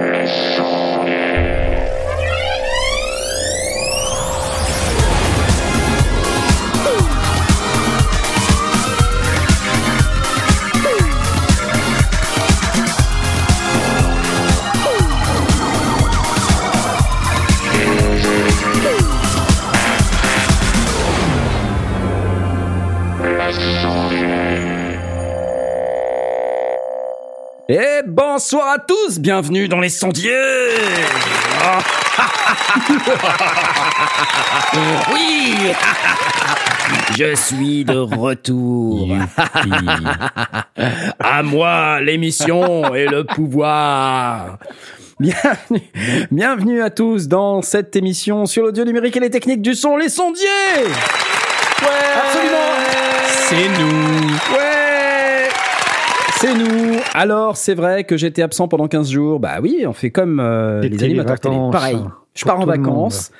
Et bonsoir à tous, bienvenue dans les sondiers. Oui. Je suis de retour. À moi l'émission et le pouvoir. Bienvenue, bienvenue à tous dans cette émission sur l'audio numérique et les techniques du son, les sondiers. Ouais. Absolument C'est nous. Ouais C'est nous Alors, c'est vrai que j'étais absent pendant 15 jours. Bah oui, on fait comme euh, les animateurs les télé. vacances, Pareil, hein, je pars en vacances.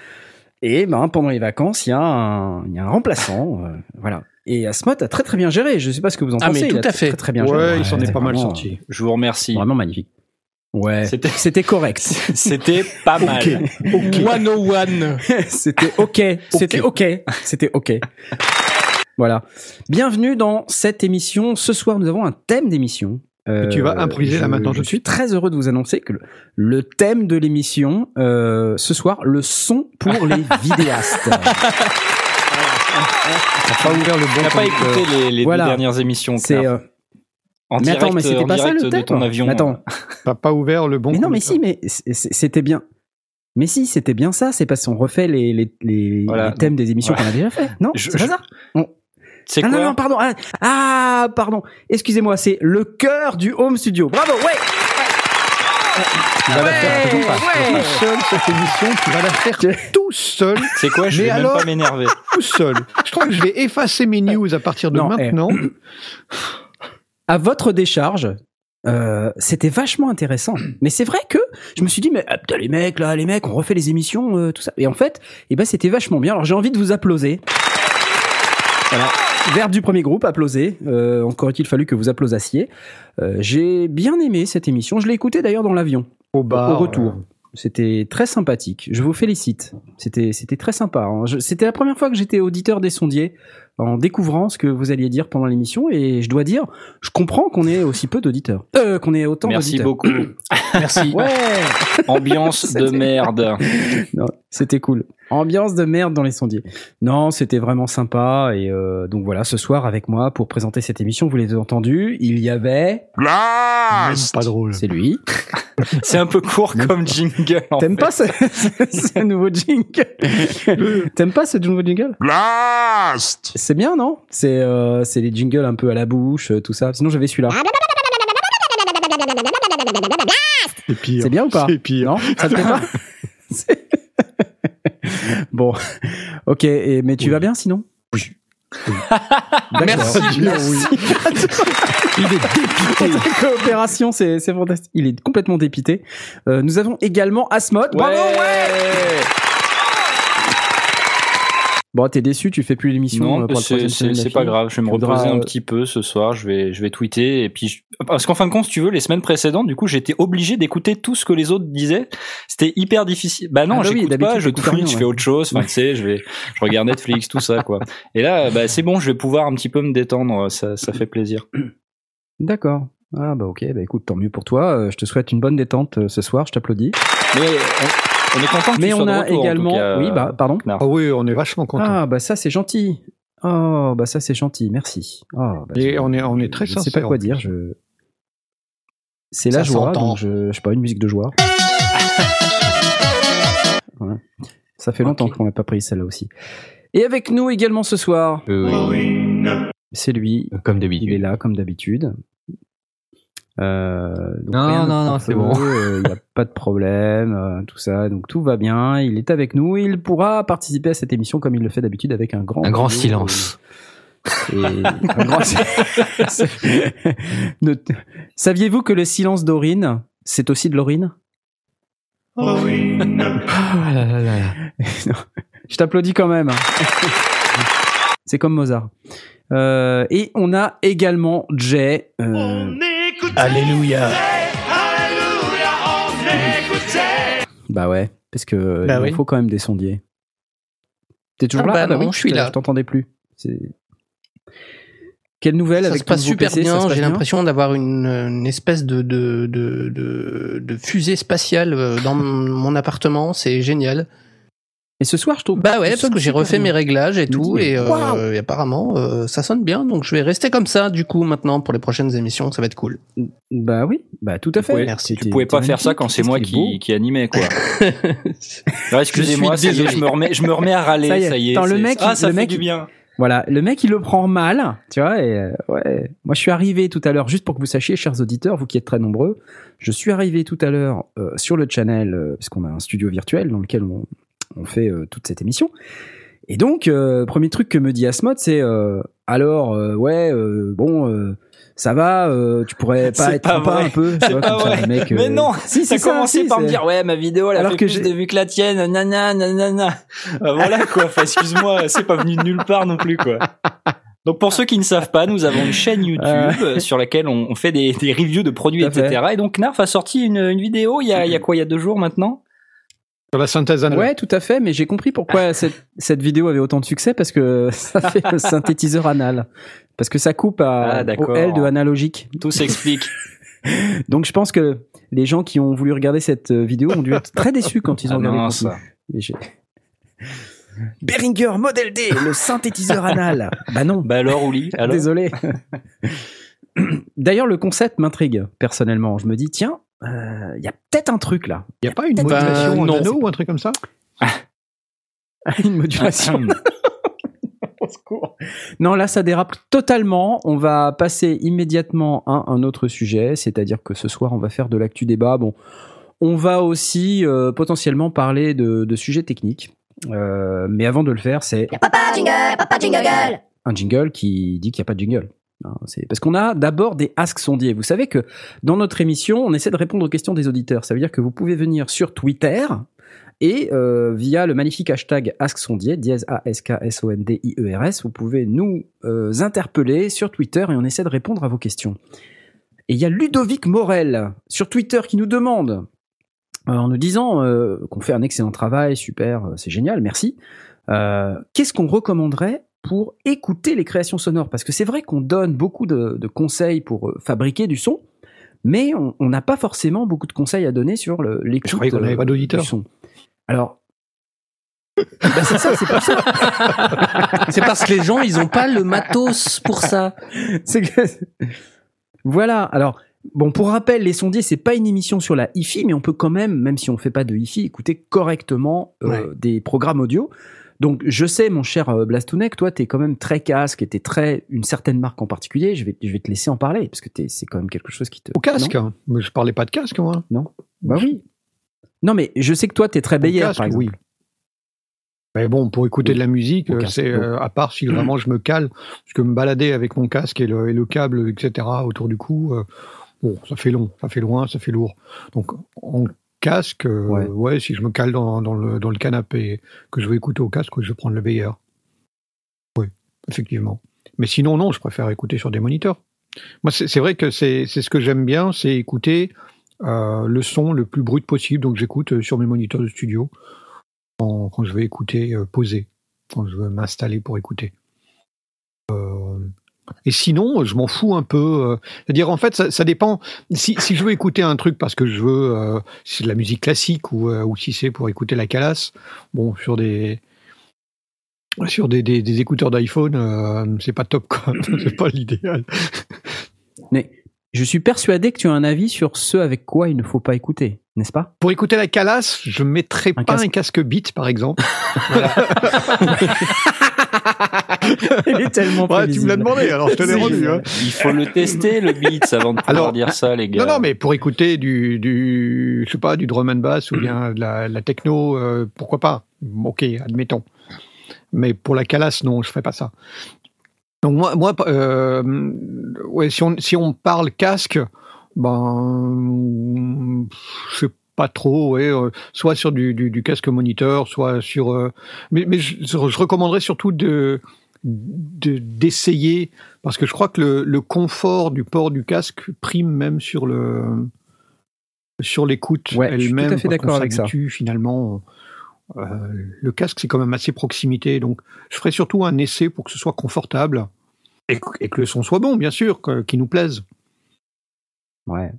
Et ben, pendant les vacances, il y, a un- il y a un remplaçant. euh, voilà. Et Asmod a très très bien géré. Je sais pas ce que vous en Ah, pensez. mais il tout à fait. Très très bien Ouais, géré. il s'en est pas mal sorti. Je vous remercie. Vraiment magnifique. Ouais. C'était- C'était correct. C'était pas mal. 101. C'était ok. C'était ok. C'était ok. Voilà. Bienvenue dans cette émission. Ce soir, nous avons un thème d'émission. Euh, tu vas improviser là je- maintenant tout Je suis très heureux de vous annoncer que le, le thème de l'émission, euh, ce soir, le son pour les vidéastes. T'as pas ouvert le bon On n'a pas écouté les, les Voilà. deux dernières émissions. C'est. Euh, en mais direct, attends, mais c'était pas ça le thème de ton avion. Attends. T'as pas ouvert le bon mais non, mais si, mais c'était bien. Mais si, c'était bien ça. C'est parce qu'on refait les, les, les, Voilà. les thèmes des émissions Ouais. qu'on a déjà fait. Non, Je- c'est pas je- ça. On- C'est Ah quoi non, non, pardon. Ah, ah, pardon. Excusez-moi, c'est le cœur du home studio. Bravo, ouais. Tu vas la faire Ouais, tout ouais. seul cette émission. Tu vas la faire tout seul, C'est quoi Je vais alors même pas m'énerver. tout seul. Je crois que je vais effacer mes news à partir de Non, eh. maintenant. À votre décharge, euh, c'était vachement intéressant. Mais c'est vrai que je me suis dit, mais ah, putain, les mecs, là, les mecs, on refait les émissions, euh, tout ça. Et en fait, eh ben, c'était vachement bien. Alors, j'ai envie de vous applauser. Voilà. Verbe du premier groupe, applauser. Euh, encore a-t-il fallu que vous applaudassiez. Euh, j'ai bien aimé cette émission. Je l'ai écoutée d'ailleurs dans l'avion. Au bar. au retour. C'était très sympathique. Je vous félicite. C'était c'était très sympa. hein. C'était la première fois que j'étais auditeur des sondiers en découvrant ce que vous alliez dire pendant l'émission et je dois dire, je comprends qu'on ait aussi peu d'auditeurs. Euh, qu'on ait autant Merci d'auditeurs. beaucoup. Merci. Ouais. Ambiance de merde. Non, c'était cool. Ambiance de merde dans les sondiers. Non, c'était vraiment sympa et euh, donc voilà, ce soir avec moi pour présenter cette émission, vous l'avez entendu, il y avait Même pas drôle. c'est lui. C'est un peu court comme jingle. T'aimes pas ce, ce nouveau jingle? T'aimes pas ce nouveau jingle? Blast C'est bien, non? C'est euh, c'est les jingles un peu à la bouche, euh, tout ça. Sinon, j'avais celui-là. C'est pire. C'est bien ou pas? C'est pire. Non? Ça te plaît pas? Bon, ok. Et, mais tu Oui. vas bien sinon? Oui. D'accord. Merci. Il est dépité. Ta coopération, c'est c'est fantastique. Il est complètement dépité. Euh, nous avons également Asmod. Bravo, ouais Bon, t'es déçu, tu fais plus l'émission Non, euh, c'est- pas grave. Je vais me reposer un euh, petit peu ce soir. Je vais, je vais tweeter et puis je- parce qu'en fin de compte, si tu veux, les semaines précédentes, du coup, j'étais obligé d'écouter tout ce que les autres disaient. C'était hyper difficile. Bah non, Ah bah j'écoute pas. Je tweet, rien, je fais autre chose. Enfin, tu sais, je vais, je regarde Netflix, tout ça, quoi. Et là, bah c'est bon, je vais pouvoir un petit peu me détendre. Ça, ça fait plaisir. D'accord. Ah bah ok, bah écoute, tant mieux pour toi. Euh, je te souhaite une bonne détente euh, ce soir, je t'applaudis. Mais on, on est content que Mais tu sois on de a retour, également... cas, Oui, bah pardon. Ah oui, on est vachement content. Ah bah ça c'est gentil. Oh bah ça c'est gentil, merci. Oh, bah, Et je- on est, on est très je sais pas quoi dire. Je... C'est la Ça joie, donc je, je sais pas une musique de joie. Voilà. Ça fait longtemps qu'on n'a pas pris celle-là aussi. Et avec nous également ce soir, c'est lui. Comme Il est d'habitude. là comme d'habitude. Euh, donc Non, rien non, non, c'est bon. euh, Il n'y a pas de problème, euh, tout ça. Donc tout va bien. Il est avec nous. Il pourra participer à cette émission comme il le fait d'habitude avec un grand, Un grand silence. et un grand si- Ne- Saviez-vous que le silence d'Aurine, c'est aussi de l'Aurine Ah là là là. Je t'applaudis quand même. c'est comme Mozart. Euh, et on a également Jay. euh, Alléluia. Bah ouais, parce que Bah il oui. faut quand même des sondiers. T'es toujours Ah là bah Ah non, oui, je suis là. Je t'entendais plus. Quelle nouvelle Ça avec se passe super PC, bien. J'ai l'impression d'avoir une, une espèce de, de, de, de, de fusée spatiale euh, dans mon mon appartement. C'est génial. Et ce soir, je trouve. Bah ouais, parce que j'ai refait bien. mes réglages et tout, dis, et, euh, et apparemment euh, ça sonne bien. Donc je vais rester comme ça du coup maintenant pour les prochaines émissions. Ça va être cool. Bah oui, bah tout à fait. Ouais, merci. Tu pouvais pas faire ça quand c'est moi qui, qui animais, quoi. Excusez-moi, Je me remets, je me remets à râler, Ça y est. ça y est. Attends, le mec, ah, ça le fait mec, du bien. Voilà, le mec il le prend mal, tu vois. Et euh, ouais, moi je suis arrivé tout à l'heure, juste pour que vous sachiez, chers auditeurs, vous qui êtes très nombreux, je suis arrivé tout à l'heure euh, sur le channel, euh, parce qu'on a un studio virtuel dans lequel on, on fait euh, toute cette émission. Et donc, euh, premier truc que me dit Asmod, c'est euh, alors, ouais, bon, ça va, euh, tu pourrais pas être pas sympa vrai. un peu, tu C'est vois, pas comme vrai. mec. Mais non, si, T'as commencé si, par me dire, ouais, ma vidéo, elle a Alors fait que plus j'ai- de vues que la tienne, nanana, nanana. Euh, voilà, quoi. Enfin, excuse-moi, c'est pas venu de nulle part non plus, quoi. Donc, pour ceux qui ne savent pas, nous avons une chaîne YouTube sur laquelle on, on fait des, des reviews de produits, fait. etc. Et donc, Narf a sorti une, une vidéo il y a, il y a quoi, il y a deux jours maintenant? Sur la synthèse anale. Ouais, tout à fait, mais j'ai compris pourquoi cette, cette vidéo avait autant de succès parce que ça fait le synthétiseur anal. Parce que ça coupe à, Ah, au. L de analogique. Tout s'explique. Donc je pense que les gens qui ont voulu regarder cette euh, vidéo ont dû être très déçus quand ils ont Ah regardé non, ça. Behringer Model D, le synthétiseur anal. Bah non, Bah alors, Ouli, alors? désolé. D'ailleurs, le concept m'intrigue personnellement. Je me dis, tiens, euh, il y a peut-être un truc là. Il n'y a pas une Ben, modulation en non. anneau ou un truc comme ça Une modulation. Non, là, ça dérape totalement. On va passer immédiatement à un autre sujet, c'est-à-dire que ce soir, on va faire de l'actu débat. Bon, on va aussi euh, potentiellement parler de, de sujets techniques. Euh, mais avant de le faire, c'est Papa jingle, papa jingle. un jingle qui dit qu'il n'y a pas de jingle. Parce qu'on a d'abord des Ask sondiers. Vous savez que dans notre émission, on essaie de répondre aux questions des auditeurs. Ça veut dire que vous pouvez venir sur Twitter et euh, via le magnifique hashtag Ask sondier, dièse A S K S O N D I E vous pouvez nous euh, interpeller sur Twitter et on essaie de répondre à vos questions. Et il y a Ludovic Morel sur Twitter qui nous demande euh, en nous disant qu'on fait un excellent travail, super, c'est génial, merci. Qu'est-ce qu'on recommanderait pour écouter les créations sonores Parce que c'est vrai qu'on donne beaucoup de, de conseils pour euh, fabriquer du son, mais on n'a pas forcément beaucoup de conseils à donner sur l'écoute euh, pas d'auditeurs. du son. Alors, bah c'est ça, c'est pour ça. C'est parce que les gens ils ont pas le matos pour ça. C'est que- Voilà. Alors, bon, pour rappel, les sondiers, c'est pas une émission sur la hi-fi, mais on peut quand même, même si on fait pas de hi-fi, écouter correctement euh, Ouais. des programmes audio. Donc, je sais, mon cher euh, Blastounek, toi, t'es quand même très casque et t'es très une certaine marque en particulier. Je vais, je vais te laisser en parler parce que c'est quand même quelque chose qui te. Au casque Non hein. Mais je parlais pas de casque, moi. bah oui. Non, mais je sais que toi, t'es très casque, par exemple. oui. Mais bon, pour écouter Oui. de la musique, euh, c'est euh, à part si vraiment je me cale, parce que me balader avec mon casque et le, et le câble, etc. autour du cou, euh, bon, ça fait long, ça fait loin, ça fait lourd. Donc en casque, euh, Ouais. ouais. si je me cale dans, dans le, dans le canapé, que je veux écouter au casque, je vais prendre le Beyer. Oui, effectivement. Mais sinon, non, je préfère écouter sur des moniteurs. Moi, c'est vrai que c'est ce que j'aime bien, c'est écouter euh, le son le plus brut possible. Donc, j'écoute euh, sur mes moniteurs de studio quand, quand je vais écouter euh, poser, quand je veux m'installer pour écouter. Euh, et sinon, je m'en fous un peu. euh, C'est-à-dire, en fait, ça, ça dépend. Si, si je veux écouter un truc parce que je veux, euh, si c'est de la musique classique ou, euh, ou si c'est pour écouter la calasse, bon, sur des sur des, des, des écouteurs d'iPhone, euh, c'est pas top, quoi. c'est pas l'idéal. Mais je suis persuadé que tu as un avis sur ce avec quoi il ne faut pas écouter, n'est-ce pas? Pour écouter la calasse, je mettrais Un pas casque. un casque Beat, par exemple. Il est tellement Ouais, tu me l'as demandé, alors je te l'ai rendu. hein. Il faut le tester, le beat, avant de pouvoir Alors, dire ça, les gars. Non, non, mais pour écouter du, du, je sais pas, du drum and bass ou bien de la, la techno, euh, pourquoi pas? Ok, admettons. Mais pour la calasse, non, je ferai pas ça. Donc moi, moi, euh, ouais, si on si on parle casque, ben, je sais pas trop, ouais, euh, soit sur du, du, du casque moniteur, soit sur, euh, mais, mais je, je recommanderais surtout de de- d'essayer parce que je crois que le, le confort du port du casque prime même sur le sur l'écoute Ouais, je suis elle-même. tout à fait d'accord avec ça. Finalement, euh, le casque c'est quand même assez proximité, donc je ferai surtout un essai pour que ce soit confortable et, que- et que le son soit bon, bien sûr, qu'il nous plaise. Ouais.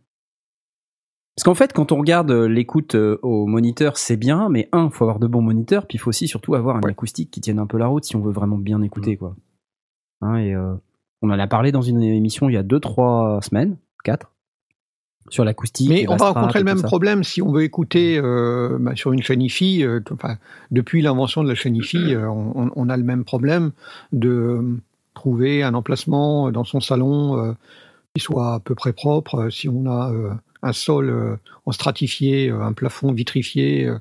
Parce qu'en fait, quand on regarde euh, l'écoute euh, au moniteur, c'est bien, mais un, faut avoir de bons moniteurs, puis il faut aussi surtout avoir un Ouais. acoustique qui tienne un peu la route si on veut vraiment bien écouter, quoi. Hein, et euh, on en a parlé dans une émission il y a deux, trois semaines, quatre, sur l'acoustique. Mais on va rencontrer le même problème si on veut écouter euh, bah, sur une chaîne IFI. euh, enfin, depuis l'invention de la chaîne IFI, euh, on, a le même problème de euh, trouver un emplacement dans son salon euh, qui soit à peu près propre. Euh, Si on a euh, un sol euh, en stratifié, euh, un plafond vitrifié, euh,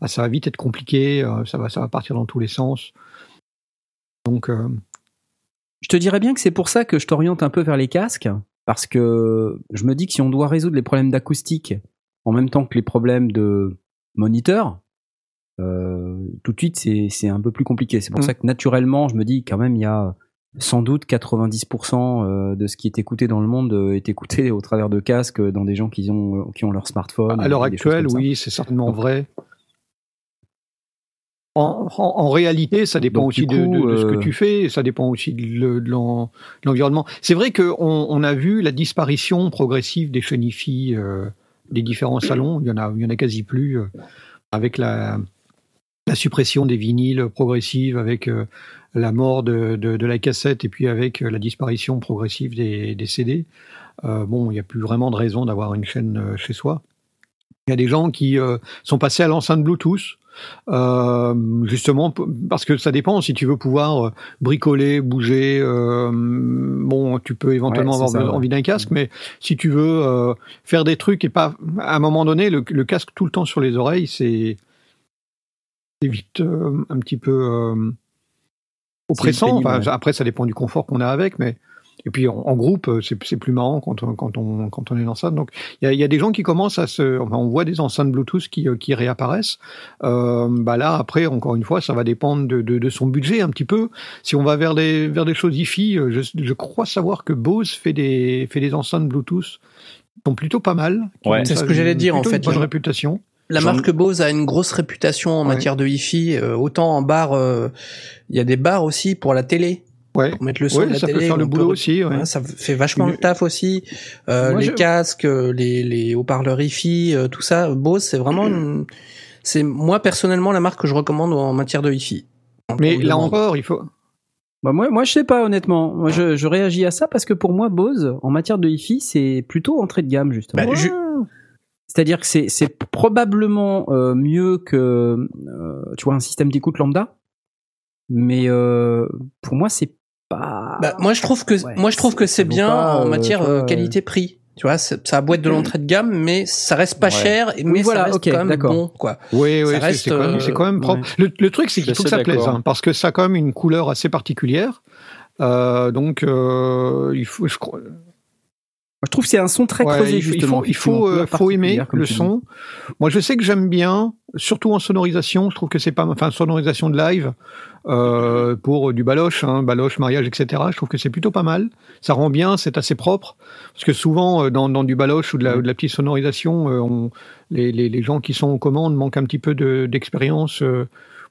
bah, ça va vite être compliqué. euh, ça va, ça va partir dans tous les sens. Donc, euh, Je te dirais bien que c'est pour ça que je t'oriente un peu vers les casques, parce que je me dis que si on doit résoudre les problèmes d'acoustique en même temps que les problèmes de moniteur, euh, tout de suite c'est c'est un peu plus compliqué. C'est pour Mm. ça que naturellement je me dis quand même il y a sans doute 90% euh, de ce qui est écouté dans le monde euh, est écouté au travers de casques euh, dans des gens qui ont qui ont leur smartphone. À l'heure actuelle, oui, c'est certainement vrai. En, en- en réalité, ça dépend Donc, aussi de, coup, de- de ce que euh, tu fais, ça dépend aussi de le- de l'en- de l'environnement. C'est vrai qu'on on a vu la disparition progressive des IFI euh, des différents salons. Il y en a, il y en a quasi plus euh, avec la, la suppression des vinyles progressives, avec euh, la mort de, la cassette et puis avec la disparition progressive des, des CD. Bon, il n'y a plus vraiment de raison d'avoir une chaîne chez soi. Il y a des gens qui sont passés à l'enceinte Bluetooth, euh, justement parce que ça dépend. Si tu veux pouvoir euh, bricoler, bouger, euh, bon, tu peux éventuellement Ouais, avoir ça, besoin- ouais. envie d'un casque, mais si tu veux euh, faire des trucs et pas, à un moment donné, le, le casque tout le temps sur les oreilles, c'est vite un petit peu oppressant. Enfin. Après, ça dépend du confort qu'on a avec, mais et puis en, en groupe, euh, c'est plus marrant quand on, quand on, quand on est dans ça. Donc il y a, il y a des gens qui commencent à se. Enfin, on voit des enceintes Bluetooth qui, euh, qui réapparaissent. Euh, bah là, après, encore une fois, ça va dépendre de, de, de son budget un petit peu. Si on va vers des, vers des choses IFI, euh, je, je crois savoir que Bose fait des, fait des enceintes Bluetooth qui sont plutôt pas mal. Ouais. C'est ce que j'allais dire, en fait. Une bonne réputation. La marque Bose a une grosse réputation en Ouais. matière de Wi-Fi. euh, autant en bar, euh, il y a des bars aussi pour la télé, Ouais. pour mettre le son Ouais, de la ça télé. peut faire le boulot aussi. Ouais. Ouais, ça fait vachement le taf aussi. Euh, Moi, les je- casques, euh, les, les haut-parleurs Wi-Fi, euh, tout ça. Bose, c'est vraiment une... C'est moi personnellement la marque que je recommande en matière de Wi-Fi. Quand Mais là encore, il faut. Bah moi, moi, je sais pas honnêtement. Moi, je, je réagis à ça parce que pour moi, Bose, en matière de hi-fi, c'est plutôt entrée de gamme justement. Bah, C'est-à-dire que c'est, c'est probablement euh, mieux que, euh, tu vois, un système d'écoute lambda. Mais euh, pour moi, c'est pas. Bah, moi je trouve que Ouais, moi je trouve que c'est bien pas, en euh, matière euh, euh, qualité-prix. Tu vois, ça être de l'entrée de gamme, mais ça reste pas Ouais. cher, mais voilà, ça reste quand même d'accord. bon, quoi. Oui, oui, Ça c'est reste, c'est quand, même- euh, c'est quand même propre. Le, le truc, c'est qu'il faut que ça plaise, hein, parce que ça a quand même une couleur assez particulière. Euh, donc, euh, il faut, je crois, Je trouve que c'est un son très ouais, creusé il faut, il justement. faut, il faut, euh, faut aimer le son. Moi, je sais que j'aime bien, surtout en sonorisation. Je trouve que c'est pas, enfin, sonorisation de live euh, pour du baloche, hein, baloche, mariage, etc. Je trouve que c'est plutôt pas mal. Ça rend bien, c'est assez propre. Parce que souvent, euh, dans, dans du baloche ou de la, de la petite sonorisation, euh, les, les, les gens qui sont aux commandes manquent un petit peu de- d'expérience.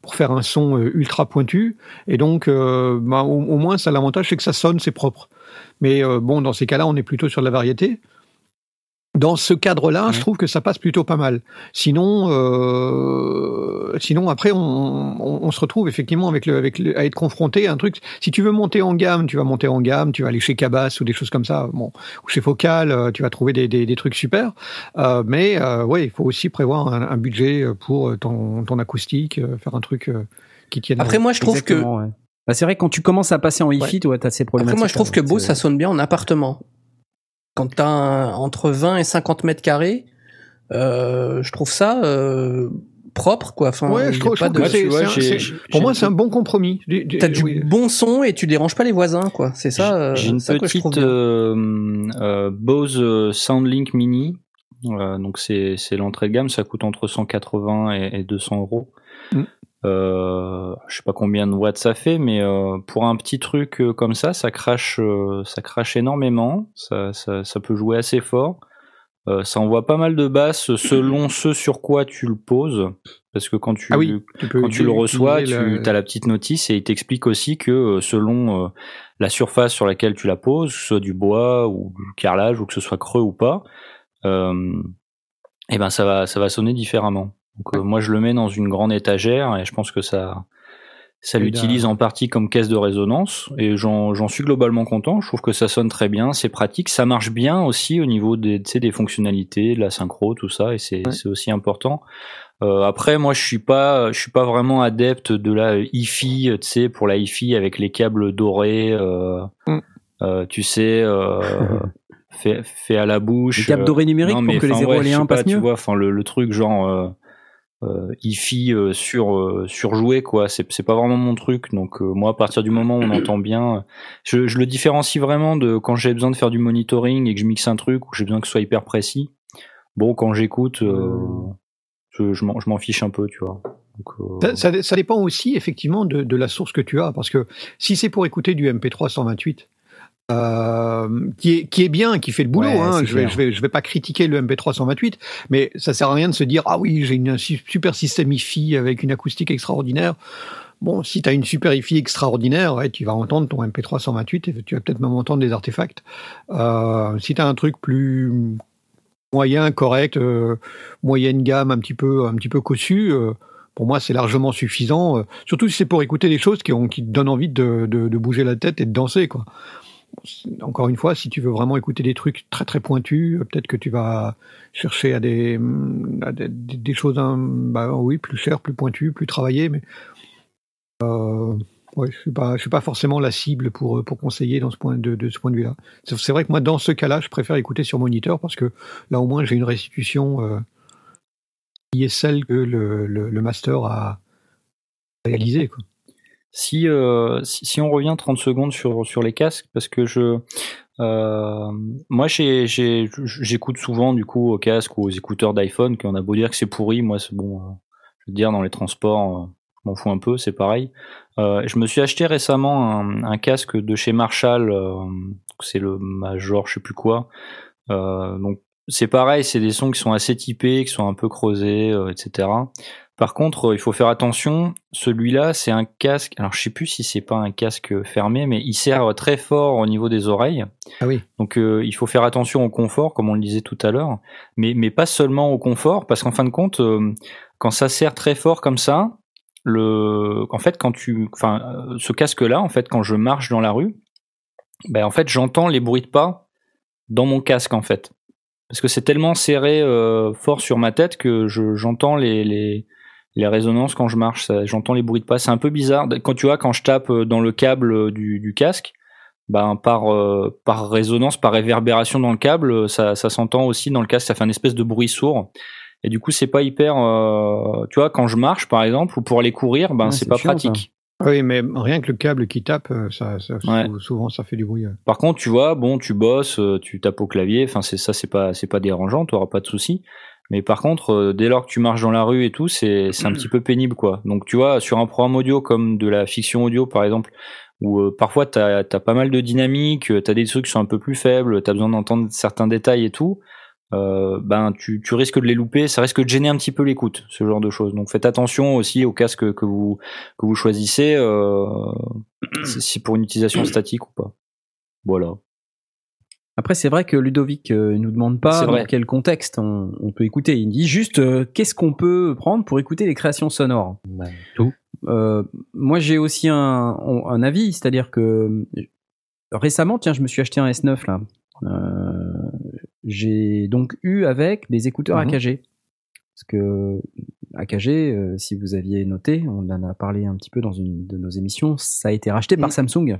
pour faire un son ultra pointu et donc bah, au, moins ça l'avantage c'est que ça sonne c'est propre mais bon dans ces cas-là on est plutôt sur de la variété dans ce cadre-là, je trouve que ça passe plutôt pas mal. Sinon, euh, sinon après, on, on, on se retrouve effectivement avec le, avec le, à être confronté à un truc. Si tu veux monter en gamme, tu vas monter en gamme, tu vas aller chez Cabas ou des choses comme ça. Bon, ou chez Focal, euh, tu vas trouver des, des, des trucs super. Euh, mais euh, ouais, il faut aussi prévoir un, un budget pour ton, ton acoustique, euh, faire un truc euh, qui tienne. Après, moi, je trouve que ouais. Bah, c'est vrai quand tu commences à passer en hi-fi, toi, t'as ces problématiques. Après, moi, je trouve que beau beau, ça sonne bien en appartement. Quand t'as un- entre 20 et 50 mètres carrés, euh, je trouve ça euh, propre, quoi. Enfin, Ouais, je trouve, je pas trouve de- que c'est- pour moi, c'est un bon compromis. T'as du oui. bon son et tu déranges pas les voisins, quoi. C'est ça. euh, J'ai une ça que je trouve petite euh, euh, Bose euh, Soundlink Mini. Euh, donc c'est c'est l'entrée de gamme, ça coûte entre 180 et, et 200 euros. Mm. Euh, je sais pas combien de watts ça fait, mais euh, pour un petit truc euh, comme ça, ça crache, ça crache énormément. Ça, ça, ça peut jouer assez fort. Ça envoie pas mal de basses selon ce sur quoi tu le poses. Parce que quand tu, Ah oui, tu peux quand tu le reçois, tu le- as la petite notice et il t'explique aussi que selon la surface sur laquelle tu la poses, que ce soit du bois ou du carrelage ou que ce soit creux ou pas, et ben ça va ça va sonner différemment. Donc euh, moi je le mets dans une grande étagère et je pense que ça ça l'utilise en partie comme caisse de résonance et j'en suis globalement content. Je trouve que ça sonne très bien, c'est pratique, ça marche bien aussi au niveau des des fonctionnalités, de la synchro, tout ça et c'est Ouais. aussi important. Euh, après, moi, je suis pas, je suis pas vraiment adepte de la hi-fi, tu sais, pour la hi-fi avec les câbles dorés, euh, Mm. euh, tu sais, fait, fait à la bouche. Les câbles dorés numériques Non, pour mais que les enfin, 0 ouais, et les je sais 1 pas, passent Tu vois, enfin, le, le truc genre euh, hi-fi euh, sur euh, surjoué, quoi. C'est c'est pas vraiment mon truc. Donc euh, moi, à partir du moment où on entend bien, je, je le différencie vraiment de quand j'ai besoin de faire du monitoring et que je mixe un truc où j'ai besoin que ce soit hyper précis. Bon, quand j'écoute, euh, je, je m'en fiche un peu, tu vois. Ça- ça dépend aussi effectivement de, de la source que tu as, parce que si c'est pour écouter du MP3 128, euh, qui, est, qui est bien, qui fait le boulot, Ouais, hein, je, vais, je, vais, je vais pas critiquer le MP3 128, mais ça sert à rien de se dire ah oui j'ai une- un su- super système hi-fi avec une acoustique extraordinaire. Bon, si tu as une super hi-fi extraordinaire, ouais, tu vas entendre ton MP3 128 et tu vas peut-être même entendre des artefacts. Euh, si tu as un truc plus moyen, correct, euh, moyenne gamme, un petit peu, un petit peu cossu, pour moi c'est largement suffisant. surtout si c'est pour écouter des choses qui, ont, qui te donnent envie de, de, de bouger la tête et de danser, quoi. Encore une fois, si tu veux vraiment écouter des trucs très très pointus, euh, peut-être que tu vas chercher à des, hum, à des, choses, hein, bah oui, plus chères, plus pointues, plus travaillées, mais euh, je je suis pas forcément la cible pour euh, pour conseiller dans ce point de, ce point de vue-là. C'est c'est vrai que moi, dans ce cas-là, je préfère écouter sur moniteur parce que là, au moins, j'ai une restitution euh, qui est celle que le, le, le master a réalisée. Quoi. Si, euh, si, si on revient 30 secondes sur, sur les casques, parce que je, euh, moi j'écoute souvent du coup aux casques ou aux écouteurs d'iPhone, qu'on a beau dire que c'est pourri, moi c'est bon, euh, je veux dire dans les transports, euh, je m'en fous un peu, c'est pareil. Euh, je me suis acheté récemment un, un casque de chez Marshall, c'est le Major, je sais plus quoi. Donc c'est pareil, c'est des sons qui sont assez typés, qui sont un peu creusés, etc. Par contre, euh, il faut faire attention. Celui-là, c'est un casque. Alors, je sais plus si c'est pas un casque fermé, mais il sert très fort au niveau des oreilles. Ah oui. Donc, euh, il faut faire attention au confort, comme on le disait tout à l'heure, mais mais pas seulement au confort, parce qu'en fin de compte, euh, quand ça sert très fort comme ça, le, en fait, quand tu, enfin, ce casque-là, en fait, quand je marche dans la rue, ben en fait, j'entends les bruits de pas dans mon casque, en fait, parce que c'est tellement serré euh, fort sur ma tête que je, j'entends les, les les résonances quand je marche, j'entends les bruits de pas. C'est un peu bizarre. Quand tu vois, quand je tape euh, dans le câble du, du casque, ben par euh, par résonance, par réverbération dans le câble, ça, ça s'entend aussi dans le casque. Ça fait un espèce de bruit sourd. Et du coup, c'est pas hyper. euh, tu vois, quand je marche, par exemple, ou pour aller courir, ben Ouais, c'est pas pratique. Oui, mais rien que le câble qui tape, euh, ça, ça- Ouais. souvent ça fait du bruit. euh. Par contre, tu vois, bon, tu bosses, euh, tu tapes au clavier, enfin c'est ça, c'est pas c'est pas dérangeant, tu auras pas de souci. Mais par contre, euh, dès lors que tu marches dans la rue et tout, c'est c'est un petit peu pénible quoi. Donc tu vois, sur un programme audio comme de la fiction audio par exemple, où euh, parfois t'as as pas mal de dynamique, euh, t'as des trucs qui sont un peu plus faibles, t'as besoin d'entendre certains détails et tout. Euh, ben tu, tu risques de les louper, ça risque de gêner un petit peu l'écoute, ce genre de choses. Donc faites attention aussi au casque que vous que vous choisissez, euh, si si pour une utilisation statique ou pas. Voilà. Après, c'est vrai que Ludovic euh, nous demande pas dans quel contexte on, on peut écouter. Il dit juste euh, qu'est-ce qu'on peut prendre pour écouter les créations sonores? tout. Euh, moi, j'ai aussi un, un avis, c'est-à-dire que euh, récemment, tiens, je me suis acheté un S9 là. Euh, j'ai donc eu avec des écouteurs Mhm. AKG. Parce que AKG, si vous aviez noté, on en a parlé un petit peu dans une de nos émissions, ça a été racheté par Samsung.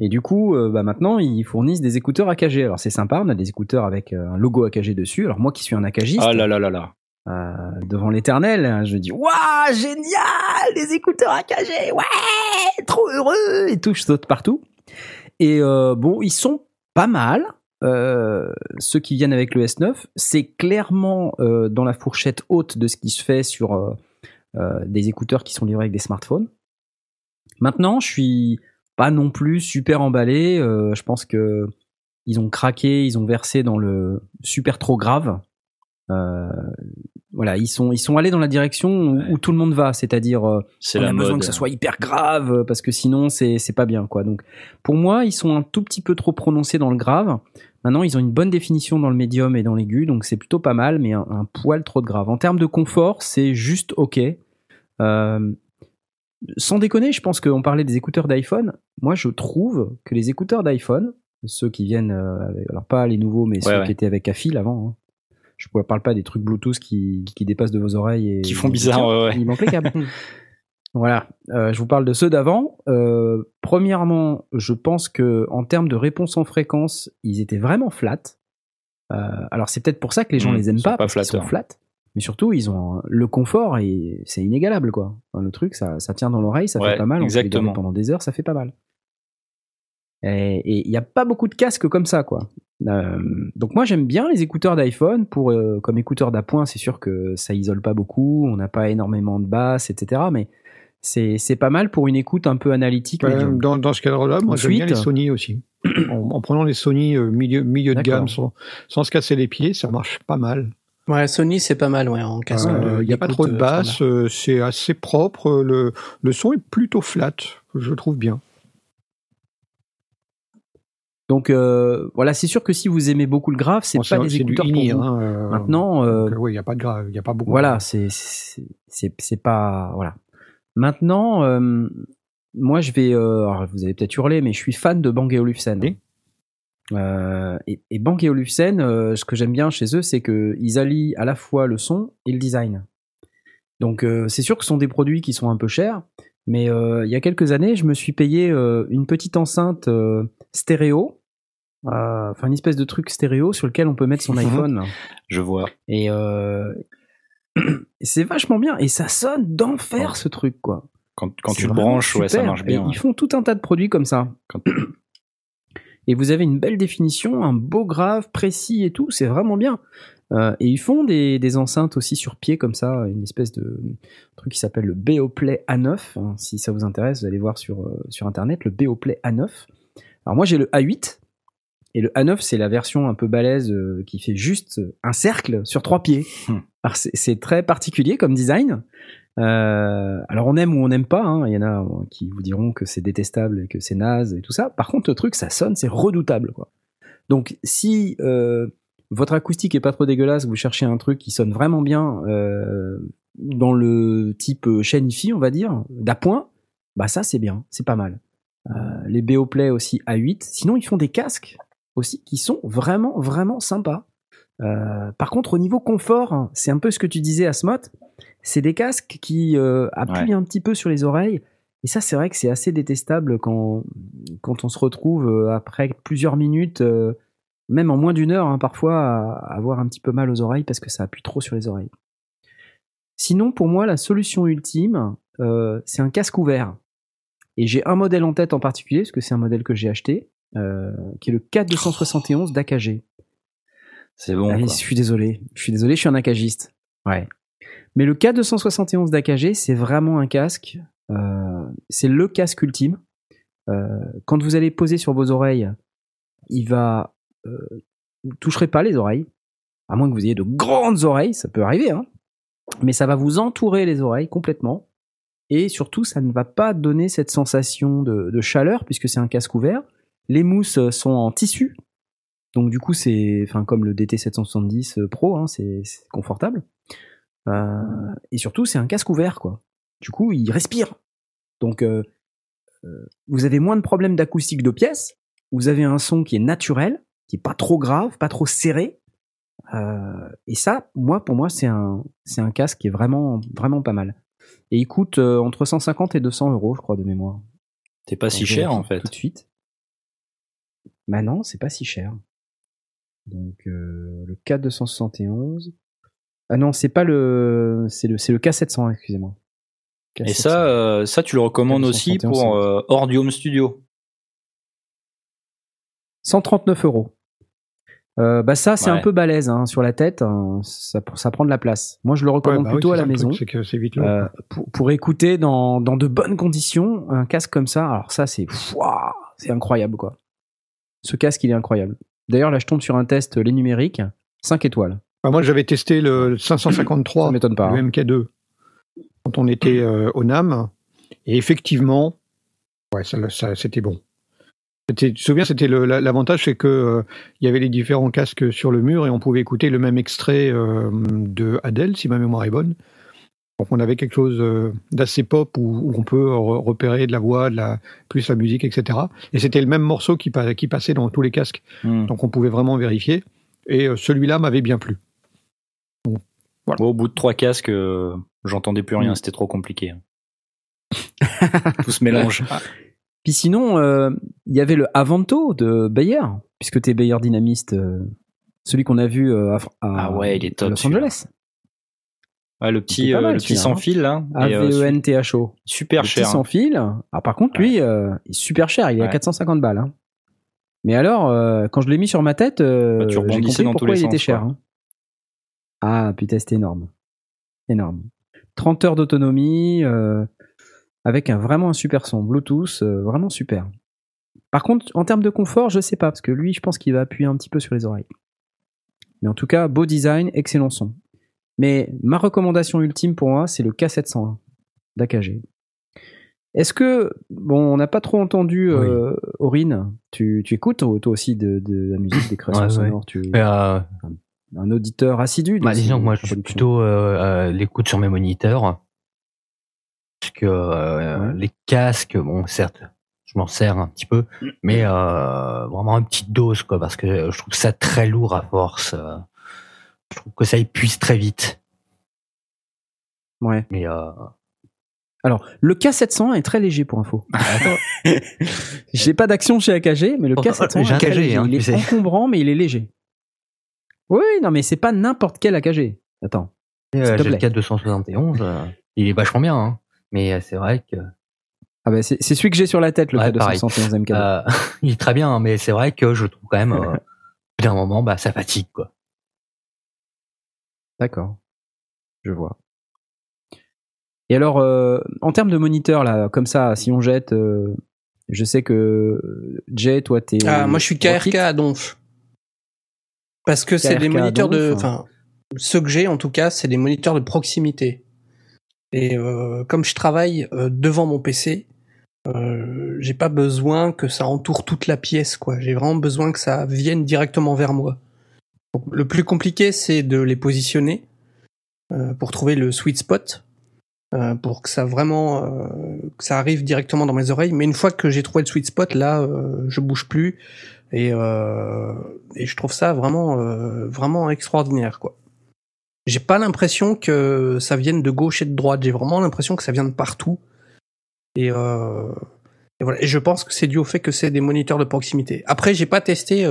Et du coup, euh, bah maintenant, ils fournissent des écouteurs AKG. Alors c'est sympa, on a des écouteurs avec euh, un logo AKG dessus. Alors moi qui suis un AKGiste, Ah là là là là. euh, devant l'éternel, hein, je dis waouh génial les écouteurs AKG ouais trop heureux et tout je saute partout et euh, bon ils sont pas mal euh, ceux qui viennent avec le S9 c'est clairement dans la fourchette haute de ce qui se fait sur des écouteurs qui sont livrés avec des smartphones maintenant je suis pas non plus super emballé euh, je pense que ils ont craqué, ils ont versé dans le super trop grave. Euh, voilà, ils sont ils sont allés dans la direction où, où tout le monde va, c'est-à-dire euh, on la a besoin que ça soit hyper grave euh, parce que sinon c'est c'est pas bien quoi. Donc pour moi, ils sont un tout petit peu trop prononcés dans le grave. Maintenant, ils ont une bonne définition dans le médium et dans l'aigu, donc c'est plutôt pas mal, mais un, un poil trop de grave. En termes de confort, c'est juste ok. Euh, sans déconner, je pense qu'on parlait des écouteurs d'iPhone. Moi, je trouve que les écouteurs d'iPhone, ceux qui viennent, euh, avec- alors pas les nouveaux, mais ceux Ouais, qui étaient avec à fil avant. hein. Je ne parle pas des trucs Bluetooth qui, qui dépassent de vos oreilles et Qui font bizarre, tiens, ouais, ouais. Il manque les câbles. voilà, Euh, je vous parle de ceux d'avant. Euh, premièrement, je pense que en termes de réponse en fréquence, ils étaient vraiment flat. Euh, alors c'est peut-être pour ça que les gens Mmh, les aiment pas, pas parce qu'ils sont flatteurs. flat. Mais surtout, ils ont le confort et c'est inégalable quoi. Enfin, le truc, ça, ça tient dans l'oreille, ça Ouais, fait pas mal. on exactement. pendant des heures, ça fait pas mal. Et il n'y a pas beaucoup de casques comme ça, quoi. Euh, donc moi j'aime bien les écouteurs d'iPhone pour euh, comme écouteurs d'appoint, c'est sûr que ça isole pas beaucoup, on n'a pas énormément de basses, etc. Mais c'est c'est pas mal pour une écoute un peu analytique. Euh, médium. dans, dans ce cadre-là, moi j'aime bien Ensuite- les Sony aussi. en, en prenant les Sony euh, milieu, milieu de gamme sans, sans se casser les pieds, ça marche pas mal. Ouais, Sony, c'est pas mal, ouais, en casque. Il n'y a pas trop de basses, euh, c'est assez propre, euh, le, le son est plutôt flat, je trouve bien. Donc euh, voilà, c'est sûr que si vous aimez beaucoup le grave, c'est Bon, pas des écouteurs pour vous. hein, euh, Maintenant, euh, euh, oui, il n'y a pas de grave, il n'y a pas beaucoup. voilà, c'est c'est c'est c'est pas voilà. Maintenant, euh, moi je vais, euh, alors, vous allez peut-être hurler, mais je suis fan de Bang Olufsen. Oui. Euh, et, et Bang Olufsen, euh, ce que j'aime bien chez eux, c'est que ils allient à la fois le son et le design. Donc euh, c'est sûr que ce sont des produits qui sont un peu chers, mais il y a quelques années, je me suis payé une petite enceinte stéréo, enfin une espèce de truc stéréo sur lequel on peut mettre son iPhone. Je vois. Et c'est vachement bien. Et ça sonne d'enfer ce truc, quoi. Quand, tu le branches, ouais, ça marche bien. Et ouais. Ils font tout un tas de produits comme ça. Quand- Et vous avez une belle définition, un beau grave, précis et tout. C'est vraiment bien. Euh, et ils font des, des enceintes aussi sur pied comme ça, une espèce de truc qui s'appelle le Beoplay A9. hein. Si ça vous intéresse, vous allez voir sur, euh, sur internet le Beoplay A9. Alors moi j'ai le A8 et le A9 c'est la version un peu balèze euh, qui fait juste un cercle sur trois pieds. Hmm. Alors c'est- c'est très particulier comme design. Euh, alors on aime ou on n'aime pas. hein. Il y en a euh, qui vous diront que c'est détestable et que c'est naze et tout ça. Par contre le truc ça sonne, c'est redoutable quoi. Donc si euh, votre acoustique est pas trop dégueulasse, vous cherchez un truc qui sonne vraiment bien dans le type chaîne hi on va dire, d'appoint, bah ça c'est bien, c'est pas mal. Les Beoplay aussi A8. Sinon ils font des casques aussi qui sont vraiment vraiment sympas. Euh, par contre au niveau confort, hein, c'est un peu ce que tu disais Asmot, c'est des casques qui euh, appuient un petit peu sur les oreilles. Et ça, c'est vrai que c'est assez détestable quand, quand on se retrouve euh, après plusieurs minutes, euh, même en moins d'une heure, hein, parfois, à, avoir un petit peu mal aux oreilles parce que ça appuie trop sur les oreilles. Sinon, pour moi, la solution ultime, c'est un casque ouvert. Et j'ai un modèle en tête en particulier, parce que c'est un modèle que j'ai acheté, qui est le K271 d'AKG. C'est bon. Allez, je suis désolé. Je suis désolé, je suis un akagiste. Ouais. Mais le K271 d'AKG, c'est vraiment un casque. euh, c'est le casque ultime. Euh, quand vous allez poser sur vos oreilles, il va. Euh, vous ne toucherez pas les oreilles. À moins que vous ayez de grandes oreilles, ça peut arriver, hein. Mais ça va vous entourer les oreilles complètement. Et surtout, ça ne va pas donner cette sensation de, de chaleur, puisque c'est un casque ouvert. Les mousses sont en tissu, donc du coup, c'est enfin comme le DT770 Pro, hein, c'est c'est confortable. Euh, et surtout, c'est un casque ouvert, quoi. Du coup, il respire. Donc, euh, euh, vous avez moins de problèmes d'acoustique de pièce. Vous avez un son qui est naturel, qui est pas trop grave, pas trop serré. Euh, et ça, moi, pour moi, c'est un c'est un casque qui est vraiment vraiment pas mal. Et il coûte euh, entre 150 et 200 euros, je crois, de mémoire. T'es pas si cher en fait. Tout de suite. Bah non, c'est pas si cher. Donc euh, le K271. Ah non, c'est pas le c'est le c'est le K700, excusez-moi. Et K700. ça, euh, ça tu le recommandes aussi 471, pour euh, hors du home studio. 139 euros. Euh, bah ça c'est Ouais. un peu balèze hein, sur la tête, hein, ça, ça prend de la place. Moi je le Ouais, recommande bah plutôt à ça la truc, maison C'est que c'est vite lourd. euh, pour, pour écouter dans, dans de bonnes conditions un casque comme ça. Alors ça c'est Fouah, c'est incroyable quoi. Ce casque il est incroyable. D'ailleurs, là, je tombe sur un test, les numériques, 5 étoiles. Bah, moi, j'avais testé le 553, Ça m'étonne pas. le hein. MK2, quand on était euh, au NAM. Et effectivement, ouais, ça, ça- c'était bon. C'était- Tu te souviens, c'était l'avantage, c'est que euh, il y avait les différents casques sur le mur et on pouvait écouter le même extrait euh, de Adele, si ma mémoire est bonne. Donc on avait quelque chose euh, d'assez pop où, où on peut re- repérer de la voix, de la, plus la musique, etc. Et c'était le même morceau qui, pa- qui passait dans tous les casques. Hmm. Donc on pouvait vraiment vérifier. Et euh, celui-là m'avait bien plu. Bon, au bout de trois casques, euh, j'entendais plus rien, Mm. c'était trop compliqué. Tout se mélange. Puis sinon, euh, il y avait le Avanto de Bayer, puisque tu es Bayer Dynamiste, euh, celui qu'on a vu euh, à, à- Ah ouais, il est à top, Los celui-là. Angeles. Ouais, le petit, euh, le petit celui-là, sans hein. fil là. A-V-E-N-T-H-O. super Le petit cher. sans hein. fil. Alors par contre, lui, euh, il est super cher, il est à Ouais. 450 balles. hein. Mais alors, euh, quand je l'ai mis sur ma tête, euh, Bah, tu j'ai rebondissais compris dans tous pourquoi les il était cher. hein. Ah putain, c'était énorme. Énorme. 30 heures d'autonomie, avec un, vraiment un super son. Bluetooth, vraiment super. Par contre, en termes de confort, je sais pas, parce que lui, je pense qu'il va appuyer un petit peu sur les oreilles. Mais en tout cas, beau design, excellent son. Mais ma recommandation ultime pour moi, c'est le K701 d'AKG. Est-ce que, bon, on n'a pas trop entendu euh, Aurine, tu, tu écoutes toi aussi de, de la musique, des créations Ouais, ouais. sonores, tu euh, un auditeur assidu bah, disons que moi, je suis plutôt euh, l'écoute sur mes moniteurs. Parce que Ouais. les casques, bon, certes, je m'en sers un petit peu, mais vraiment une petite dose, quoi, parce que je trouve ça très lourd à force. Je trouve que ça épuise très vite. Ouais. Mais euh, Alors, le K701 est très léger pour info. J'ai pas d'action chez AKG, mais le Pourtant, K701 j'ai est un très AKG, léger. hein, il est sais. encombrant, mais il est léger. Oui, non, mais c'est pas n'importe quel AKG. Attends. euh, le plaît. 471, euh, il est vachement bien, hein. mais c'est vrai que Ah bah c'est celui que j'ai sur la tête, le Ouais, pareil. K271 MK. il est très bien, hein, mais c'est vrai que je trouve quand même, au bout d'un moment, bah, ça fatigue, quoi. D'accord. Je vois. Et alors, euh, en termes de moniteur, là, comme ça, si on jette, euh, je sais que Jay, toi, t'es. Ah, moi, je suis KRK à Donf. Parce que c'est des moniteurs de. Donf. Enfin, ceux que j'ai, en tout cas, c'est des moniteurs de proximité. Et euh, comme je travaille euh, devant mon PC, euh, j'ai pas besoin que ça entoure toute la pièce, quoi. J'ai vraiment besoin que ça vienne directement vers moi. Le plus compliqué, c'est de les positionner euh, pour trouver le sweet spot, euh, pour que ça vraiment euh, que ça arrive directement dans mes oreilles. Mais une fois que j'ai trouvé le sweet spot, là, je bouge plus et, et je trouve ça vraiment vraiment extraordinaire, quoi. J'ai pas l'impression que ça vienne de gauche et de droite. J'ai vraiment l'impression que ça vient de partout. Et, et voilà. Et je pense que c'est dû au fait que c'est des moniteurs de proximité. Après, j'ai pas testé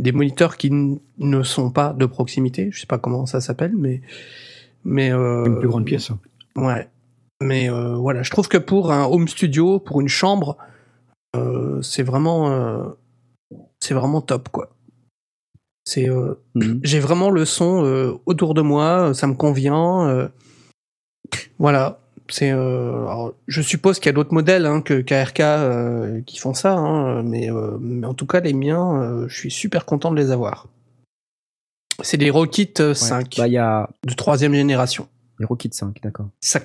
des moniteurs qui ne sont pas de proximité. Je sais pas comment ça s'appelle, mais mais euh, Une plus grande pièce. Ouais. Mais euh, voilà, je trouve que pour un home studio, pour une chambre, euh, c'est vraiment, c'est vraiment top quoi. C'est, Mhm. j'ai vraiment le son autour de moi, ça me convient. voilà. C'est, euh, je suppose qu'il y a d'autres modèles hein, que KRK euh, qui font ça, hein, mais, euh, mais en tout cas les miens, euh, je suis super content de les avoir. C'est des Rockit euh, 5 Bah, il y a de troisième génération. les Rocket 5, d'accord. Ça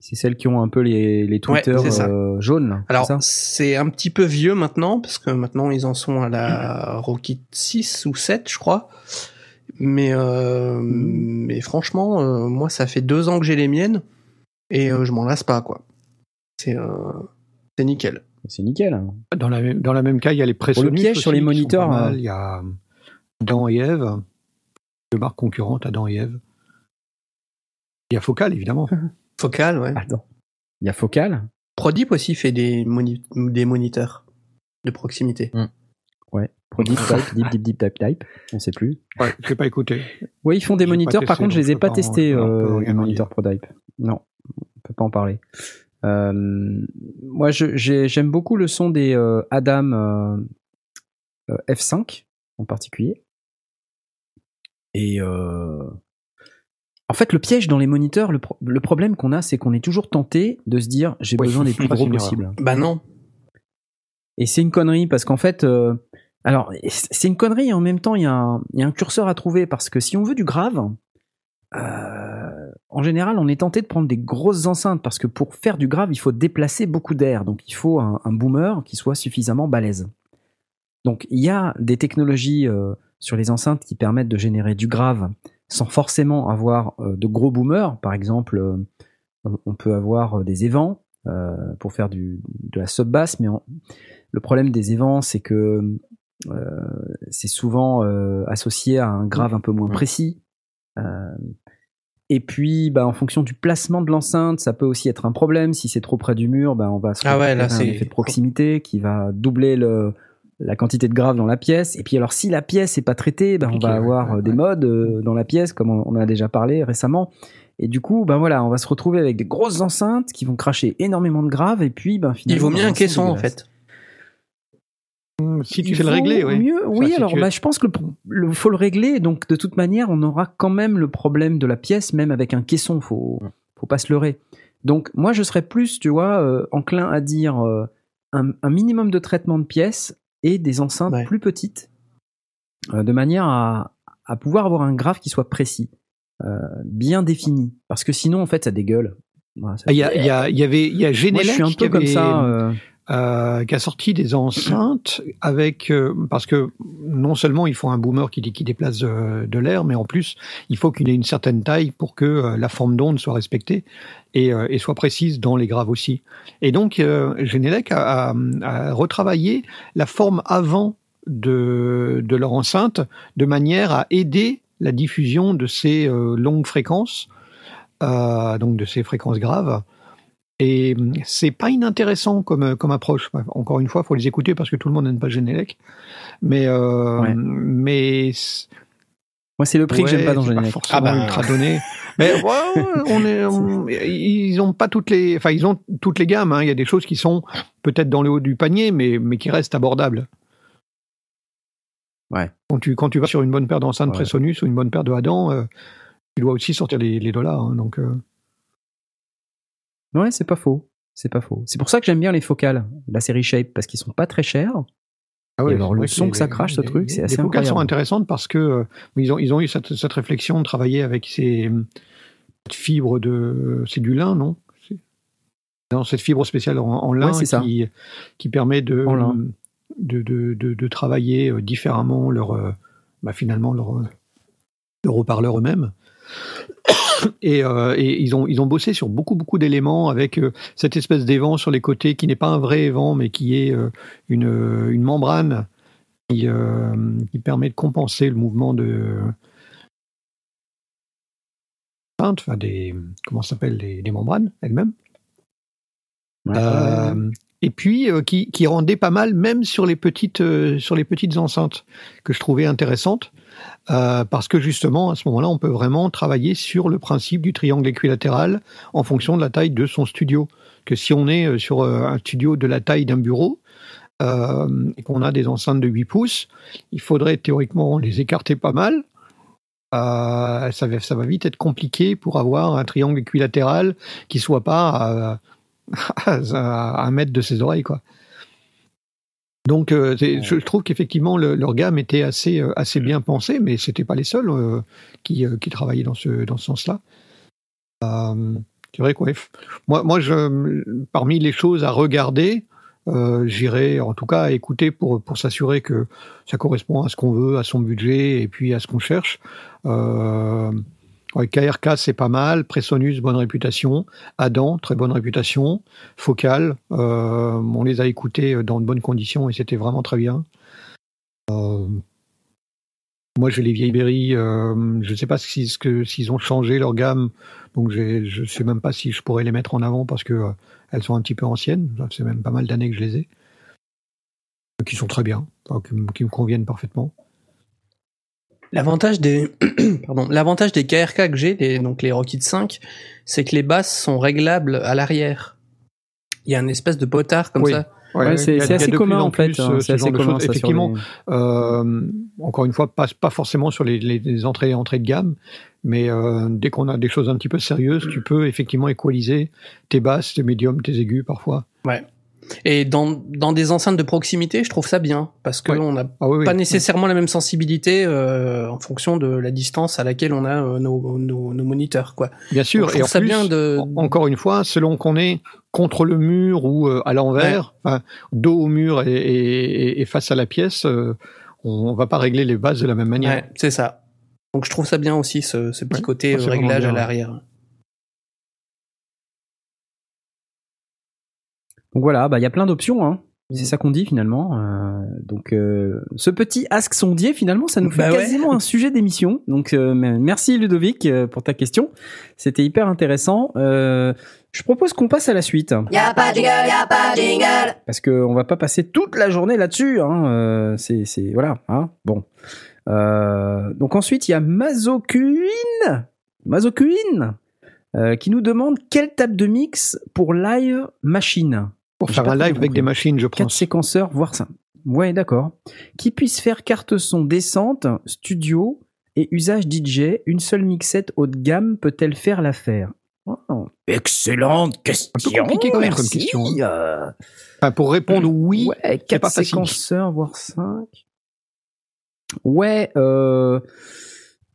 C'est celles qui ont un peu les, les Twitter euh, jaunes. là, Alors, c'est un petit peu vieux maintenant, parce que maintenant ils en sont à la Rocket 6 ou 7, je crois. Mais, euh, mais franchement, euh, moi, ça fait deux ans que j'ai les miennes, et euh, je m'en lasse pas, quoi. C'est euh, c'est nickel. C'est nickel. hein. Dans la, même- dans la même cas, il y a les Presonus piège sur les moniteurs, mal. hein. Il y a Adam et Ève, deux marques concurrentes, Adam et Ève. Il y a Focal, évidemment. Focal, ouais. Attends. Il y a Focal. Prodip aussi fait des, moni- des moniteurs de proximité. Ouais. Deep type, deep, deep, deep type, type. On sait plus. Ouais, je l'ai pas écouté. Oui, ils font des moniteurs. Par contre, je donc les ai pas testés, euh, les moniteurs ProDype. Non, on peut pas en parler. Euh, moi, j'aime beaucoup le son des euh, Adam euh, euh, F5 en particulier. Et euh, en fait, le piège dans les moniteurs, le, pro- le problème qu'on a, c'est qu'on est toujours tenté de se dire j'ai Ouais, besoin des plus gros possibles. Bah non. Et c'est une connerie parce qu'en fait, euh, Alors, c'est une connerie en même temps, il y, a un- curseur à trouver parce que si on veut du grave, euh, en général, on est tenté de prendre des grosses enceintes parce que pour faire du grave, il faut déplacer beaucoup d'air. Donc, il faut un, boomer qui soit suffisamment balèze. Donc, il y a des technologies euh, sur les enceintes qui permettent de générer du grave sans forcément avoir euh, de gros boomers. Par exemple, on, peut avoir des évents pour faire de la sub-basse, mais en- le problème des évents, c'est que c'est souvent euh, associé à un grave un peu moins Mm. précis. Euh, et puis, bah, en fonction du placement de l'enceinte, ça peut aussi être un problème. Si c'est trop près du mur, bah, on va se Ah ouais, retrouver là, avec un effet de proximité qui va doubler le, la quantité de grave dans la pièce. Et puis, alors, si la pièce est pas traitée, bah, on va avoir ouais, euh, des ouais. modes euh, dans la pièce, comme on, a déjà parlé récemment. Et du coup, ben voilà, on va se retrouver avec des grosses enceintes qui vont cracher énormément de grave. Et puis, ben finalement, Il vaut mieux un caisson en fait. Si tu Il sais le régler, oui. Mieux, oui, si alors bah, je pense que le, le- faut le régler. Donc de toute manière, on aura quand même le problème de la pièce, même avec un caisson. Faut, faut pas se leurrer. Donc moi, je serais plus, tu vois, euh, enclin à dire euh, un, un minimum de traitement de pièces et des enceintes Ouais. plus petites, euh, de manière à, à pouvoir avoir un graphe qui soit précis, euh, bien défini. Parce que sinon, en fait, ça dégueule. Voilà, Ah, Il y, il il avait, il y a Moi, Genelec je suis un qui peu comme avait, ça. Euh, qui a sorti des enceintes avec euh, parce que non seulement il faut un boomer qui, déplace de l'air, mais en plus il faut qu'il ait une certaine taille pour que euh, la forme d'onde soit respectée et, soit précise dans les graves aussi. Et donc Genelec a, a, retravaillé la forme avant de, de leur enceinte de manière à aider la diffusion de ces longues fréquences, donc de ces fréquences graves. Et hum, c'est pas inintéressant comme, comme approche. Encore une fois, faut les écouter parce que tout le monde n'aime pas Genelec. Mais, euh, Ouais. mais Moi, c'est le prix que j'aime ouais, pas dans c'est pas Genelec. forcément Ah bah. ultra donné. mais ouais, ouais, on est, on- ils ont pas toutes les, enfin ils ont toutes les gammes. hein. Il y a des choses qui sont peut-être dans le haut du panier, mais mais qui restent abordables. Ouais. Quand tu quand tu vas sur une bonne paire d'enceintes Ouais. Presonus ou une bonne paire de Adam, euh, tu dois aussi sortir les, les dollars. hein. donc euh, Ouais, c'est pas faux. C'est pas faux. C'est pour ça que j'aime bien les focales, la série Shape, parce qu'ils sont pas très chers. Ah Et alors, le son les- que ça crache, ce les- truc, c'est les assez focales sont incroyable. intéressantes parce que euh, ils ont ils ont eu cette, cette réflexion de travailler avec ces fibres de c'est du lin non? Dans cette fibre spéciale en, en lin Ouais, c'est ça. qui qui permet de En lin. de, de, de, de travailler euh, différemment leur euh, bah, finalement leur euh, leur haut-parleur eux-mêmes. Et, euh, et ils ont ils ont bossé sur beaucoup beaucoup d'éléments avec euh, cette espèce d'évent sur les côtés qui n'est pas un vrai évent mais qui est euh, une, une membrane qui, qui permet de compenser le mouvement de enfin des comment s'appelle des membranes elles-mêmes Ouais. Et puis qui, qui rendait pas mal même sur les petites sur les petites enceintes que je trouvais intéressantes euh, parce que justement à ce moment-là on peut vraiment travailler sur le principe du triangle équilatéral en fonction de la taille de son studio que si on est euh, sur euh, un studio de la taille d'un bureau et qu'on a des enceintes de 8 pouces il faudrait théoriquement les écarter pas mal ça, va, ça va vite être compliqué pour avoir un triangle équilatéral qui soit pas à, à un mètre de ses oreilles, quoi. Donc, euh, je, trouve qu'effectivement le- leur gamme était assez euh, assez bien pensée, mais c'était pas les seuls euh, qui qui travaillaient dans ce dans ce sens-là. C'est vrai quoi. Moi, moi, je, parmi les choses à regarder, j'irai en tout cas à écouter pour pour s'assurer que ça correspond à ce qu'on veut, à son budget et puis à ce qu'on cherche. Euh, KRK, c'est pas mal. Presonus, bonne réputation. Adam, très bonne réputation. Focal, euh, on les a écoutés dans de bonnes conditions et c'était vraiment très bien. Euh, moi, j'ai les vieilles berries. Euh, je ne sais pas s'ils ont changé leur gamme, donc je ne sais même pas si je pourrais les mettre en avant parce que euh, elles sont un petit peu anciennes. Fait même pas mal d'années que je les ai. Qui sont très bien, qui me conviennent parfaitement. L'avantage des, pardon, l'avantage des KRK que j'ai, les- donc les Rocket 5, c'est que les basses sont réglables à l'arrière. Il y a une espèce de potard comme Oui. ça. Ouais, c'est assez commun en fait. plus, hein, euh, C'est assez commun ça Effectivement, les- Euh, encore une fois, pas, pas forcément sur les, les- les entrées, entrées de gamme, mais euh, dès qu'on a des choses un petit peu sérieuses, tu peux effectivement équaliser tes basses, tes médiums, tes aigus parfois. Et dans, dans des enceintes de proximité, je trouve ça bien parce que Ouais. on n'a Ah oui, oui. pas nécessairement la même sensibilité euh, en fonction de la distance à laquelle on a euh, nos, nos, nos moniteurs, quoi. Bien sûr. Donc, je et en ça plus, bien de. en- encore une fois, selon qu'on est contre le mur ou euh, à l'envers, enfin, dos au mur et, et- et face à la pièce, euh, on va pas régler les bases de la même manière. Ouais, c'est ça. Donc je trouve ça bien aussi ce, ce petit Ouais. côté réglage bien, à ouais. l'arrière. Donc voilà, bah il y a plein d'options. Hein. Mm. C'est ça qu'on dit finalement. Euh, donc euh, ce petit ask sondier finalement, ça nous fait Bah ouais. quasiment un sujet d'émission. Donc euh, merci Ludovic euh, pour ta question. C'était hyper intéressant. Euh, je propose qu'on passe à la suite Y'a pas de jingle, y'a pas de jingle. parce que on va pas passer toute la journée là-dessus. Hein. Euh, c'est c'est voilà. Hein. Bon. Euh, donc ensuite il y a Mazokuin, Mazokuin, euh, qui nous demande quelle table de mix pour live machine. Pour faire un live avec des machines, je Quatre pense. séquenceurs, voire cinq. Ouais, d'accord. Qui puisse faire carte son descente, studio et usage DJ, une seule mixette haut de gamme peut-elle faire l'affaire? Oh, Excellente question. compliqué quand même comme question, hein. Euh, Enfin, pour répondre oui, ouais, quatre pas facile. séquenceurs, voire 5. Ouais, euh,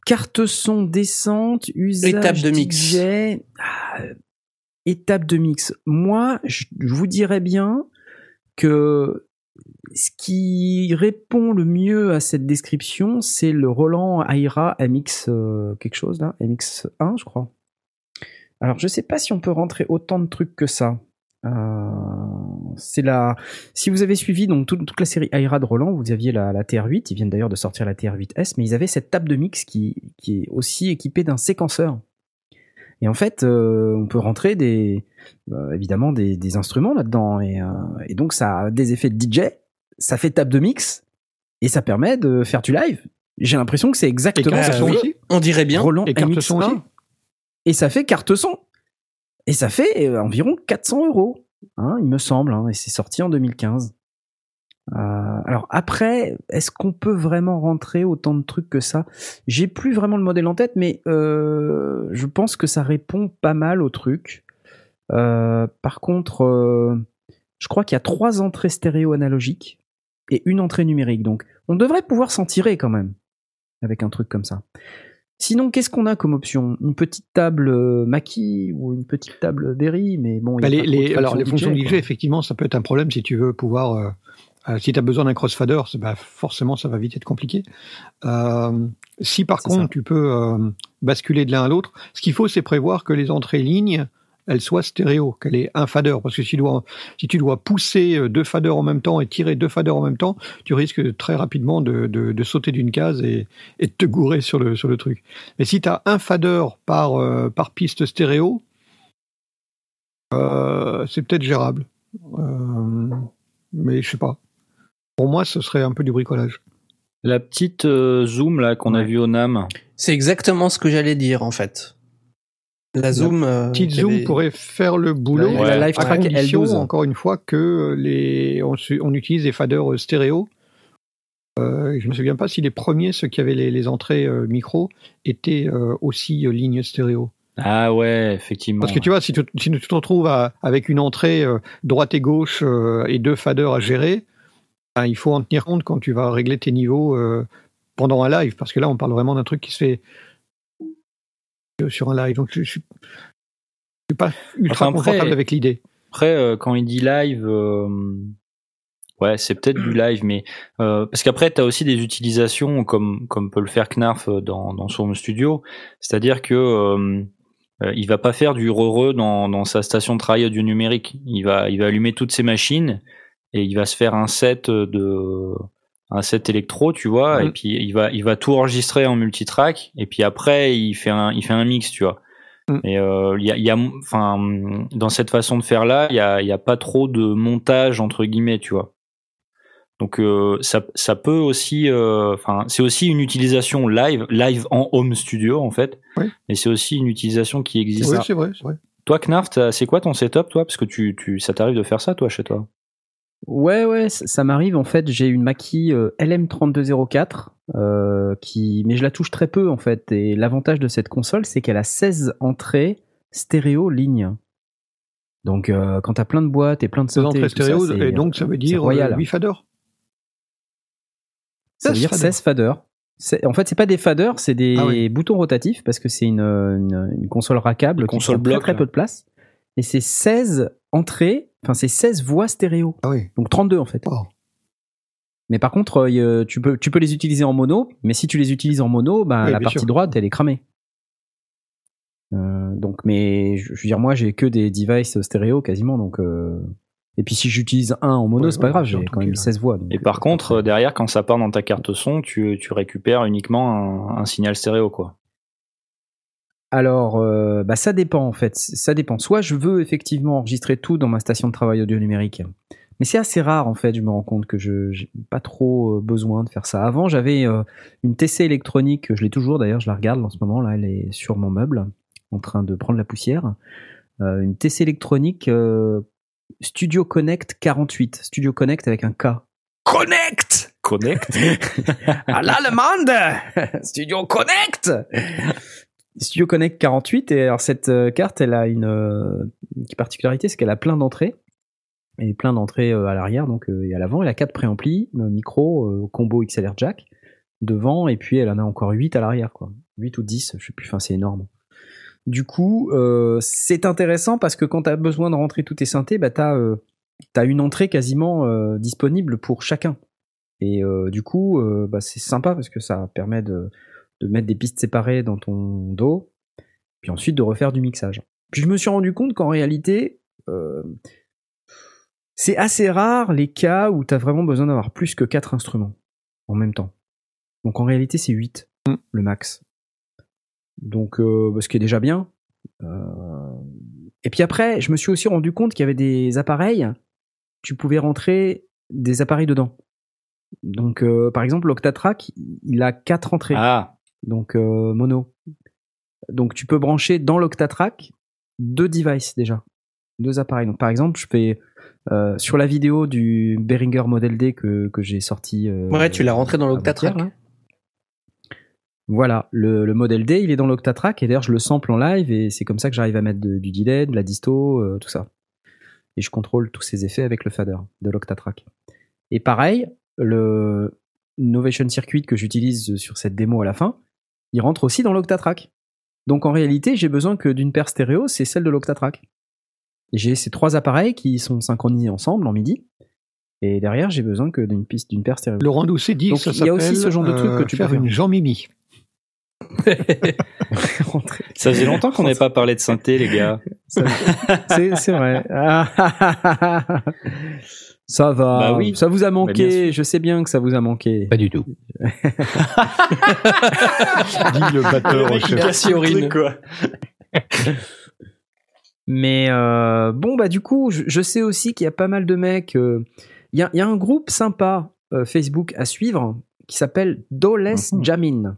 carte son descente, usage Étape de mix. DJ, ah, étape de mix. Moi, je vous dirais bien que ce qui répond le mieux à cette description, c'est le Roland Aira MX euh, quelque chose là, MX1 je crois. Alors je sais pas si on peut rentrer autant de trucs que ça. Euh, c'est la. Si vous avez suivi donc toute, la série Aira de Roland, vous aviez la, la TR8. Ils viennent d'ailleurs de sortir la TR8S, mais ils avaient cette table de mix qui est aussi équipée d'un séquenceur. Et en fait, euh, on peut rentrer des, euh, évidemment des, des instruments là-dedans, et, euh, et donc ça a des effets de DJ, ça fait table de mix, et ça permet de faire du live. J'ai l'impression que c'est exactement ce aussi. On dirait bien. Roland Et carte MX1, son aussi. et ça fait carte son. Et ça fait environ 400 euros, hein, il me semble, hein, et c'est sorti en 2015. Euh, alors après, est-ce qu'on peut vraiment rentrer autant de trucs que ça? J'ai plus vraiment le modèle en tête, mais euh, je pense que ça répond pas mal au truc. Euh, par contre, je crois qu'il y a trois entrées stéréo analogiques et une entrée numérique, donc on devrait pouvoir s'en tirer quand même avec un truc comme ça. Sinon, qu'est-ce qu'on a comme option? Une petite table euh, Mackie ou une petite table Berry, mais bon. il y Bah, les, les- alors, les fonctions DJ, effectivement, ça peut être un problème si tu veux pouvoir. euh, euh, si tu as besoin d'un crossfader, bah, forcément, ça va vite être compliqué. Euh, si par contre, ça. tu peux euh, basculer de l'un à l'autre, ce qu'il faut, c'est prévoir que les entrées lignes, elles soient stéréo, qu'elle ait un fader. Parce que si tu dois, si tu dois pousser deux faders en même temps et tirer deux faders en même temps, tu risques très rapidement de, de, de sauter d'une case et, et de te gourer sur le, sur le truc. Mais si tu as un fader par, par piste stéréo, c'est peut-être gérable. Mais je sais pas. Pour moi, ce serait un peu du bricolage. La petite euh, zoom là qu'on a vue au NAM. C'est exactement ce que j'allais dire en fait. La zoom. euh, Petite zoom avait- pourrait faire le boulot. La, Ouais. la Live à Track condition, L12. encore une fois, que les, on, utilise des faders stéréo. Euh, je me souviens pas si les premiers, ceux qui avaient les, les entrées euh, micro, étaient euh, aussi euh, ligne stéréo. Ah ouais, effectivement. Parce que tu vois, si tu, si tu te retrouves à- avec une entrée euh, droite et gauche euh, et deux faders à gérer, ben, il faut en tenir compte quand tu vas régler tes niveaux euh, pendant un live. Parce que là, on parle vraiment d'un truc qui se fait euh, sur un live. Donc, je, je, suis- pas ultra Enfin, confortable avec l'idée. Après, euh, quand il dit live, euh, ouais, c'est peut-être du live, mais parce qu'après, tu as aussi des utilisations comme comme peut le faire Knarf dans dans son studio, c'est-à-dire que il va pas faire du re dans dans sa station de travail du numérique. Il va il va allumer toutes ses machines et il va se faire un set de un set électro, tu vois, et puis il va il va tout enregistrer en multitrack et puis après il fait un il fait un mix, tu vois. Mm. Et euh, y a, il y a, enfin, dans cette façon de faire là, il y a, il y a pas trop de montage entre guillemets, tu vois. Donc euh, ça, ça peut aussi, euh, enfin, c'est aussi une utilisation live, live en home studio en fait. Oui. Et c'est aussi une utilisation qui existe. Oui, c'est vrai. Toi, Knarf, c'est quoi ton setup, toi? Parce que tu, tu, ça t'arrive de faire ça, toi, chez toi? Ouais, ouais, ça, ça m'arrive. En fait, j'ai une Mackie euh, LM3204, euh, qui, mais je la touche très peu en fait. Et l'avantage de cette console, c'est qu'elle a 16 entrées stéréo ligne. Donc euh, quand t'as plein de boîtes et plein de Deux synthés, entrées et tout ça, stéréo, c'est- et donc ça veut dire royal. euh, 8 faders. ça veut 16 dire faders. 16 faders. En fait, c'est pas des faders, c'est des Ah oui. boutons rotatifs parce que c'est une, une, une console rackable qui console très, bloc, très peu de place. Et c'est 16 entrées, enfin c'est 16 voix stéréo. Ah oui. Donc 32 en fait. Oh. Mais par contre, euh, a- tu, peux, tu peux les utiliser en mono, mais si tu les utilises en mono, ben, Oui, la partie sûr. droite, elle est cramée. Euh, donc, mais je je veux dire, moi, j'ai que des devices stéréo quasiment, donc. euh, Et puis si j'utilise un en mono, Ouais, c'est pas ouais, grave, j'ai quand même là. 16 voix. donc, Et euh, par contre, euh, derrière, quand ça part dans ta carte son, tu, tu récupères uniquement un, un signal stéréo, quoi. Alors, euh, bah, ça dépend en fait. Ça dépend. Soit je veux effectivement enregistrer tout dans ma station de travail audio numérique, mais c'est assez rare en fait. Je me rends compte que je j'ai pas trop euh, besoin de faire ça. Avant, j'avais euh, une TC électronique. Je l'ai toujours d'ailleurs. Je la regarde en ce moment. Là, elle est sur mon meuble, en train de prendre la poussière. Euh, une TC électronique euh, Studio Connect 48. Studio Connect avec un K. Connect Connect? À l'allemande Studio Connect Studio Connect 48 et alors cette euh, carte elle a une, euh, une particularité c'est qu'elle a plein d'entrées. Et plein d'entrées euh, à l'arrière donc et à l'avant. Elle a quatre préamplis micro combo XLR jack devant et puis elle en a encore 8 à l'arrière quoi. 8 ou 10 je sais plus enfin c'est énorme. Du coup c'est intéressant parce que quand tu as besoin de rentrer tous tes synthés bah t'as euh, t'as une entrée quasiment disponible pour chacun. Et du coup, bah, c'est sympa parce que ça permet de, de mettre des pistes séparées dans ton dos, puis ensuite de refaire du mixage. Puis je me suis rendu compte qu'en réalité, euh, c'est assez rare les cas où tu as vraiment besoin d'avoir plus que 4 instruments en même temps. Donc en réalité, c'est 8 le max. Donc, euh, bah, ce qui est déjà bien. Euh, Et puis après, je me suis aussi rendu compte qu'il y avait des appareils, tu pouvais rentrer des appareils dedans. Donc, euh, par exemple, l'Octatrack, il a quatre entrées, Ah, donc euh, mono. Donc, tu peux brancher dans l'Octatrack deux devices déjà, deux appareils. Donc, par exemple, je fais euh, sur la vidéo du Behringer Model D que, que j'ai sorti. euh, Ouais, tu l'as rentré dans l'Octatrack. là. Voilà, le, le Model D, il est dans l'Octatrack et d'ailleurs je le sample en live et c'est comme ça que j'arrive à mettre de- du delay, de la disto, tout ça. Et je contrôle tous ces effets avec le fader de l'Octatrack. Et pareil, le Innovation Circuit que j'utilise sur cette démo à la fin, il rentre aussi dans l'Octatrack. Donc en réalité, j'ai besoin que d'une paire stéréo, c'est celle de l'Octatrack. Et J'ai ces trois appareils qui sont synchronisés ensemble en MIDI. Et derrière, j'ai besoin que d'une piste, d'une paire stéréo. Laurent Doucet dit Donc, que ça il y a aussi ce genre de truc que euh, tu peux faire faire. une Jean-Mimi. Rentrer. ça faisait longtemps qu'on n'avait pas parlé de synthé, les gars. C'est vrai. Ça va. Bah oui. Ça vous a bien manqué. Je sais bien que ça vous a manqué. Pas du tout. Dit le batteur au chef. Quoi. Mais euh, bon, bah du coup, je, je sais aussi qu'il y a pas mal de mecs. euh, Il y, a, il y a un groupe sympa euh, Facebook à suivre qui s'appelle Doles Mhm. Jamin.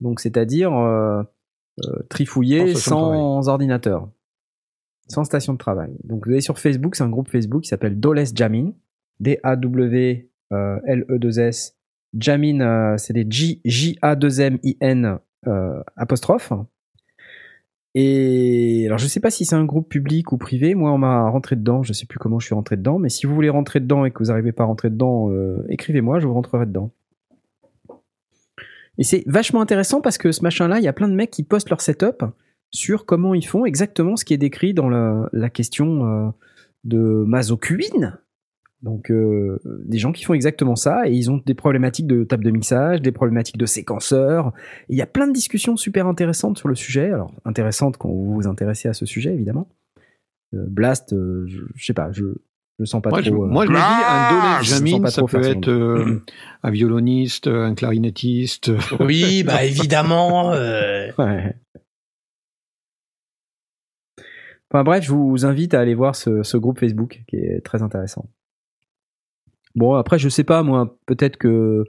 Donc, c'est-à-dire euh, euh, trifouiller sans ordinateur, sans station de travail. Donc, vous allez sur Facebook, c'est un groupe Facebook qui s'appelle Doles Jamin. D-A-W-L-E-2-S. Jamin, euh, c'est des J- J-A-2-M-I-N euh, apostrophe. Et alors, je sais pas si c'est un groupe public ou privé. Moi, on m'a rentré dedans. Je sais plus comment je suis rentré dedans. Mais si vous voulez rentrer dedans et que vous n'arrivez pas à rentrer dedans, euh, écrivez-moi, je vous rentrerai dedans. Et c'est vachement intéressant parce que ce machin-là, il y a plein de mecs qui postent leur setup sur comment ils font exactement ce qui est décrit dans la, la question euh, de Mazocuine. Donc, euh, des gens qui font exactement ça et ils ont des problématiques de table de mixage, des problématiques de séquenceurs. Il y a plein de discussions super intéressantes sur le sujet. Alors, intéressantes quand vous vous intéressez à ce sujet, évidemment. Euh, Blast, euh, je, je sais pas, je, je sens pas Moi, je, trop. euh, moi, je me dis, un Dolé je sens Jamin, pas ça peut être euh, un violoniste, un clarinettiste. Oui, bah évidemment. euh, Ouais. Enfin bref, je vous invite à aller voir ce, ce groupe Facebook qui est très intéressant. Bon, après, je sais pas, moi, peut-être que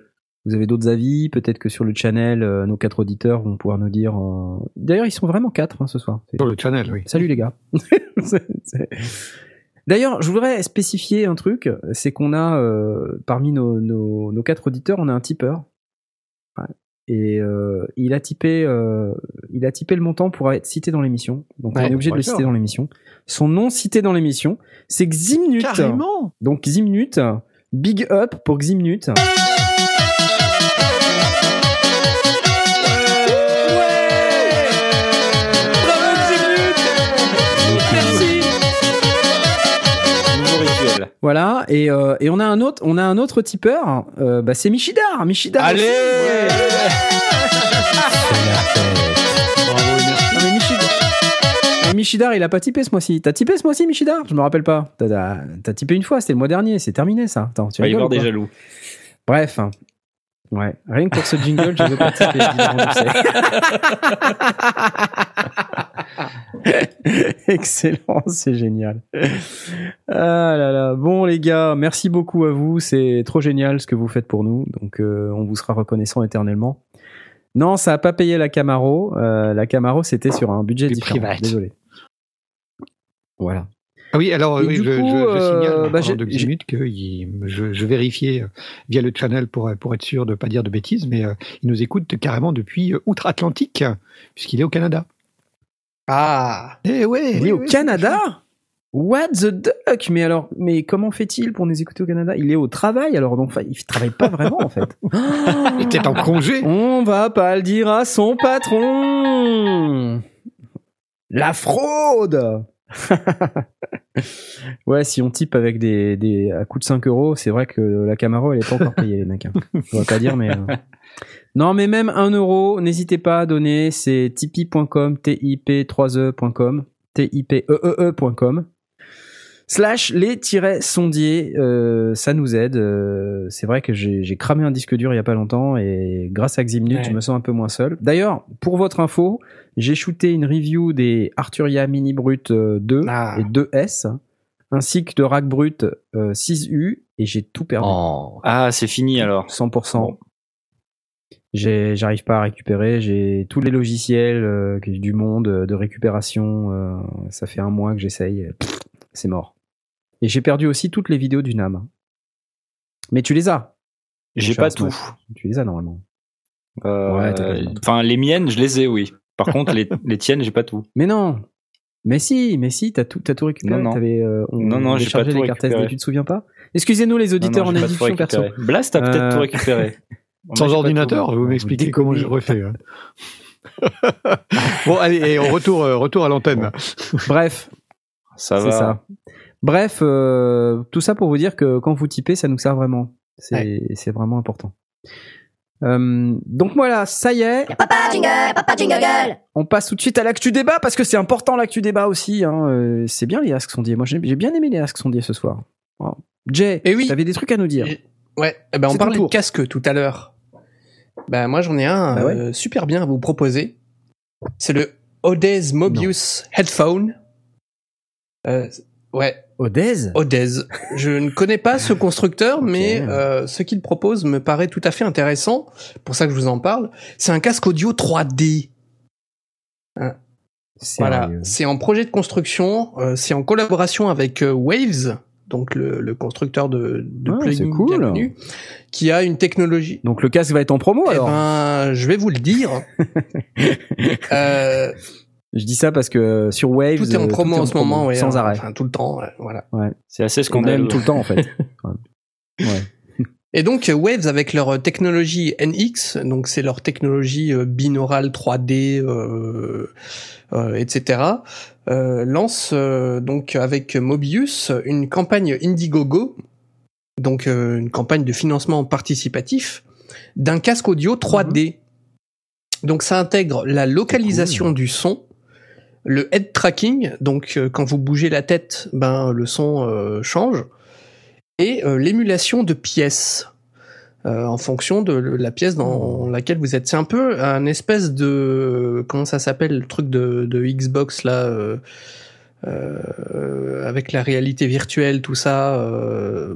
vous avez d'autres avis, peut-être que sur le channel, euh, nos quatre auditeurs vont pouvoir nous dire. euh, D'ailleurs, ils sont vraiment quatre hein, ce soir. Sur le channel, oui. Salut les gars. D'ailleurs, je voudrais spécifier un truc, c'est qu'on a euh, parmi nos, nos, nos quatre auditeurs, on a un tipeur. Ouais. Et euh, il a typé euh, il a typé le montant pour être cité dans l'émission. Donc on Ouais, est obligé de le citer dans l'émission. Son nom cité dans l'émission, c'est Ximnut. Carrément Donc Ximnut, big up pour Ximnut. Voilà, et, euh, et on a un autre, on a un autre tipeur, euh, bah c'est Michidar, Michidar. Allez aussi. Ouais. Bravo, merci. Non, mais Michidar, mais Michidar, il a pas typé ce mois-ci. T'as typé ce mois-ci, Michidar? Je me rappelle pas. T'as- typé une fois, c'était le mois dernier, c'est terminé ça. Attends, tu Il va y avoir des jaloux. Bref. Ouais, rien que pour ce jingle, je veux sais. Excellent, c'est génial. Ah là là. Bon les gars, merci beaucoup à vous. C'est trop génial ce que vous faites pour nous. Donc euh, on vous sera reconnaissant éternellement. Non, ça a pas payé la Camaro. Euh, la Camaro, c'était sur un budget différent. private. Désolé. Voilà. Ah oui, alors oui, je, coup, je, je euh, signale bah, bah, j'ai- de Ximut que il- je, je vérifiais euh, via le channel pour, pour être sûr de ne pas dire de bêtises, mais euh, il nous écoute carrément depuis euh, outre-Atlantique, puisqu'il est au Canada. Ah Eh ouais Il est au Canada? What the duck? Mais alors, mais comment fait-il pour nous écouter au Canada? Il est au travail, alors donc il travaille pas vraiment en fait. Il était en congé On va pas le dire à son patron. La fraude. ouais, si on type avec des, des à coût de 5 euros, c'est vrai que la Camaro elle est pas encore payée les mecs. hein. On va pas dire mais. euh. Non mais même 1 euro, n'hésitez pas à donner. C'est tipeee.com, tip3e.com, tipeee.com slash les-sondiers, euh, ça nous aide. euh, c'est vrai que j'ai cramé un disque dur il y a pas longtemps et grâce à Ximnut, Ouais. je me sens un peu moins seul. D'ailleurs, pour votre info, j'ai shooté une review des Arturia Mini Brut euh, 2 Ah. et 2S, ainsi que de Rack Brut euh, 6U, et j'ai tout perdu. Oh. Ah, c'est fini alors. 100%. J'ai- J'arrive pas à récupérer. J'ai tous les logiciels euh, du monde euh, de récupération. euh, ça fait un mois que j'essaye. C'est mort. Et j'ai perdu aussi toutes les vidéos du NAM. Mais tu les as. J'ai pas tout. Tu les as normalement. Euh, Ouais, t'as. Enfin, les miennes, je les ai, oui. Par contre, les, les tiennes, j'ai pas tout. Mais non. Mais si, mais si, t'as tout, t'as tout récupéré. Non, non. T'avais, euh, on Non, non, j'ai pas tout les cartes récupéré. SD, tu te souviens pas Excusez-nous les auditeurs Non, non, en j'ai pas tout induction perso. récupéré. Blast a peut-être Euh, tout récupéré. Moi, Sans ordinateur, vous m'expliquez comment je refais. hein. bon, allez, et on retour, euh, retour à l'antenne. Bref, Ça c'est va. ça. Bref, euh, tout ça pour vous dire que quand vous typez, ça nous sert vraiment. C'est vraiment important. Euh, donc voilà, ça y est, Papa jingle, papa jingle on passe tout de suite à l'actu débat parce que c'est important l'actu débat aussi. Hein. Euh, C'est bien les Asks sondiers. Moi j'ai bien aimé les Asks sondiers ce soir. Wow. Jay, Eh oui. t'avais des trucs à nous dire. Et- Ouais, eh ben on parlait de casque tout à l'heure. Ben moi j'en ai un Bah ouais. euh, super bien à vous proposer. C'est le Odez Mobius Headphone. Euh, ouais, Odez Odez. Je ne connais pas ce constructeur, mais euh, ce qu'il propose me paraît tout à fait intéressant. Pour ça que je vous en parle. C'est un casque audio 3D. Voilà, Sérieux. c'est en projet de construction, euh, c'est en collaboration avec euh, Waves, donc le, le constructeur de, de Ah, plugins cool. qui a une technologie. Donc le casque va être en promo Eh alors. ben, je vais vous le dire. Euh, Je dis ça parce que euh, sur Waves, tout est en euh, promo en ce moment, ouais, sans hein, arrêt. Enfin, tout le temps, ouais, voilà. C'est assez Et scandaleux. même tout le temps en fait. Ouais. Ouais. Et donc euh, Waves avec leur technologie NX, donc c'est leur technologie binaurale 3D, euh, euh, etc. euh, lance euh, donc avec Mobius une campagne Indiegogo, donc euh, une campagne de financement participatif d'un casque audio 3D. Donc ça intègre la localisation du son, le head tracking, donc euh, quand vous bougez la tête, ben le son euh, change, et euh, l'émulation de pièces. euh, en fonction de la pièce dans laquelle vous êtes. C'est un peu un espèce de comment ça s'appelle le truc de, de Xbox là euh, euh, avec la réalité virtuelle tout ça. Euh,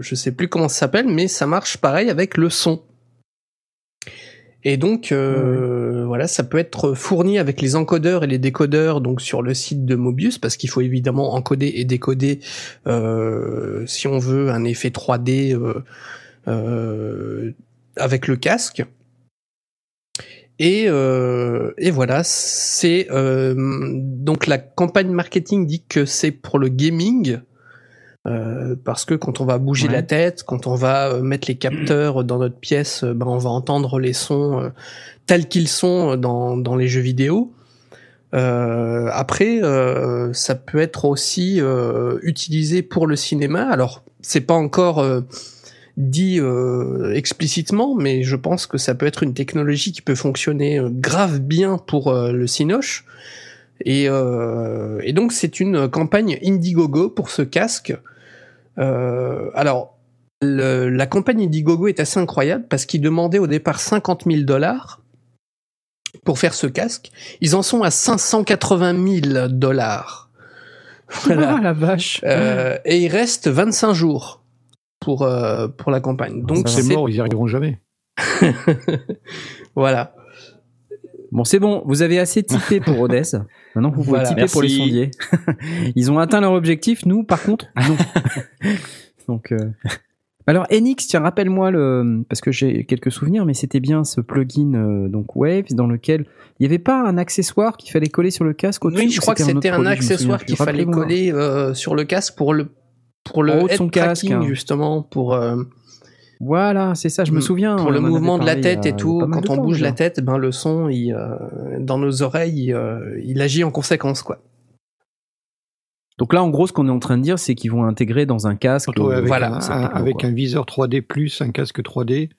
je sais plus comment ça s'appelle, mais ça marche pareil avec le son. Et donc euh, voilà, ça peut être fourni avec les encodeurs et les décodeurs donc sur le site de Mobius parce qu'il faut évidemment encoder et décoder euh, si on veut un effet 3D euh, euh, avec le casque. Et, euh, et voilà, c'est euh, donc la campagne marketing dit que c'est pour le gaming. Euh, parce que quand on va bouger Ouais. la tête, quand on va euh, mettre les capteurs dans notre pièce, euh, ben on va entendre les sons euh, tels qu'ils sont dans, dans les jeux vidéo. Euh, après, euh, ça peut être aussi euh, utilisé pour le cinéma. Alors, c'est pas encore euh, dit euh, explicitement, mais je pense que ça peut être une technologie qui peut fonctionner grave bien pour le Cinoche. Et, euh, et donc, c'est une campagne Indiegogo pour ce casque. Euh, alors, le- la campagne Indiegogo est assez incroyable parce qu'ils demandaient au départ 50 000 dollars pour faire ce casque. Ils en sont à 580 000 dollars. Voilà. Ah, la vache. Euh, et il reste 25 jours pour, euh, pour la campagne. Donc C'est c'est mort, ils y arriveront jamais. voilà. Bon, c'est bon, vous avez assez typé pour Rodez. Maintenant, vous pouvez Voilà. typer pour les sondiers. Ils ont atteint leur objectif, nous, par contre, non. Donc, euh, alors, Enix, tiens, rappelle-moi le, parce que j'ai quelques souvenirs, mais c'était bien ce plugin, euh, donc Waves, dans lequel il n'y avait pas un accessoire qu'il fallait coller sur le casque au-dessus. Oui, je crois que c'était un accessoire qu'il fallait coller euh, sur le casque pour le pour le head son casque, tracking hein. justement pour euh, Voilà, c'est ça, je me Mm. souviens. pour le mouvement de la tête et tout. Quand on temps, bouge la tête, ben le son, il, euh, dans nos oreilles, il, euh, il agit en conséquence quoi. Donc là, en gros, ce qu'on est en train de dire, c'est qu'ils vont intégrer dans un casque. Surtout avec, voilà, un, avec quoi. un viseur 3D plus un casque 3D.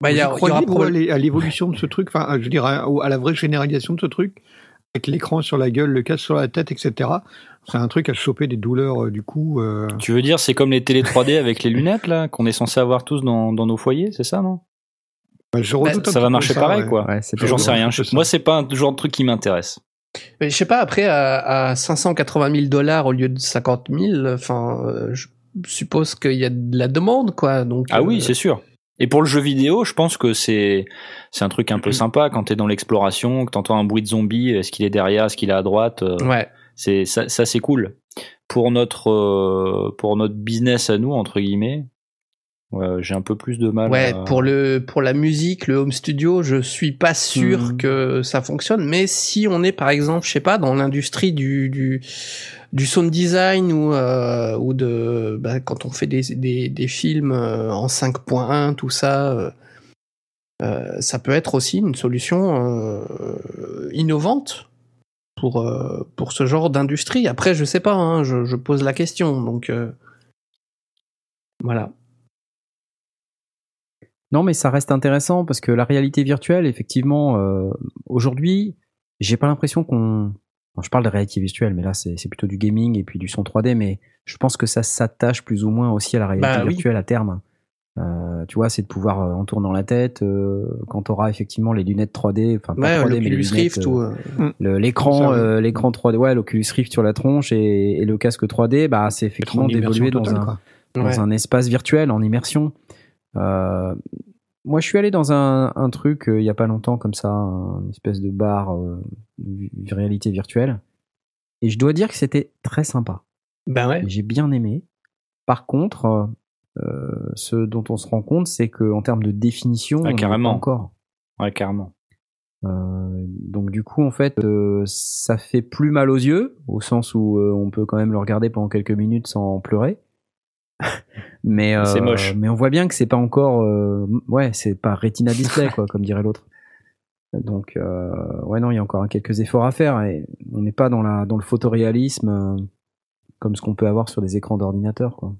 Bah, il y, a- y aura à l'évolution de ce truc, enfin, je veux dire, à la vraie généralisation de ce truc, avec l'écran sur la gueule, le casque sur la tête, etc. C'est un truc à choper des douleurs euh, du coup. euh, Tu veux dire, c'est comme les télé 3D avec les lunettes, là, qu'on est censé avoir tous dans, dans nos foyers, c'est ça, non? Bah, je un Ça va marcher pareil, ouais. quoi. Ouais, J'en sais rien. Moi, c'est pas un genre de truc qui m'intéresse. Mais je sais pas, après, à, à 580 000 dollars au lieu de 50 000, enfin, euh, je suppose qu'il y a de la demande, quoi. Donc, Ah euh, oui, c'est sûr. Et pour le jeu vidéo, je pense que c'est c'est un truc un peu sympa quand t'es dans l'exploration, que t'entends un bruit de zombie, est-ce qu'il est derrière, est-ce qu'il est à droite, euh, Ouais. c'est ça, ça c'est cool. Pour notre euh, pour notre business à nous entre guillemets, j'ai un peu plus de mal. Ouais, à- pour le pour la musique, le home studio, je suis pas sûr Mhm. que ça fonctionne. Mais si on est par exemple, je sais pas, dans l'industrie du du du sound design ou euh, ou de bah, quand on fait des des, des films euh, en 5.1, tout ça, euh, ça peut être aussi une solution innovante pour pour ce genre d'industrie. Après, je sais pas, hein, je, je pose la question, donc voilà. Non, mais ça reste intéressant parce que la réalité virtuelle, effectivement, euh, aujourd'hui, j'ai pas l'impression qu'on. bon, je parle de réalité virtuelle, mais là, c'est plutôt du gaming et puis du son 3D, mais je pense que ça s'attache plus ou moins aussi à la réalité Bah oui. virtuelle à terme. Euh, tu vois, c'est de pouvoir, euh, en tournant la tête, euh, quand tu auras effectivement les lunettes 3D, enfin pas Ouais, 3D, mais les l'Oculus lunettes, Rift euh, ou l'écran, euh, l'écran 3D, ouais, l'Oculus Rift sur la tronche et, et le casque 3D, bah, c'est effectivement d'évoluer dans un, dans Ouais. un espace virtuel en immersion. Euh, moi, je suis allé dans un, un truc euh, il y a pas longtemps comme ça, une espèce de bar euh, de vi- réalité virtuelle, et je dois dire que c'était très sympa. Ben ouais. J'ai bien aimé. Par contre, euh, euh, ce dont on se rend compte, c'est que en termes de définition, Ah, on n'y est carrément. pas encore. Ouais, carrément. Euh, donc du coup, en fait, euh, ça fait plus mal aux yeux, au sens où euh, on peut quand même le regarder pendant quelques minutes sans pleurer. mais euh, C'est moche. Mais on voit bien que c'est pas encore, euh, ouais, c'est pas Retina display quoi, comme dirait l'autre. Donc euh, ouais non, il y a encore quelques efforts à faire et on n'est pas dans la dans le photoréalisme comme ce qu'on peut avoir sur des écrans d'ordinateur quoi.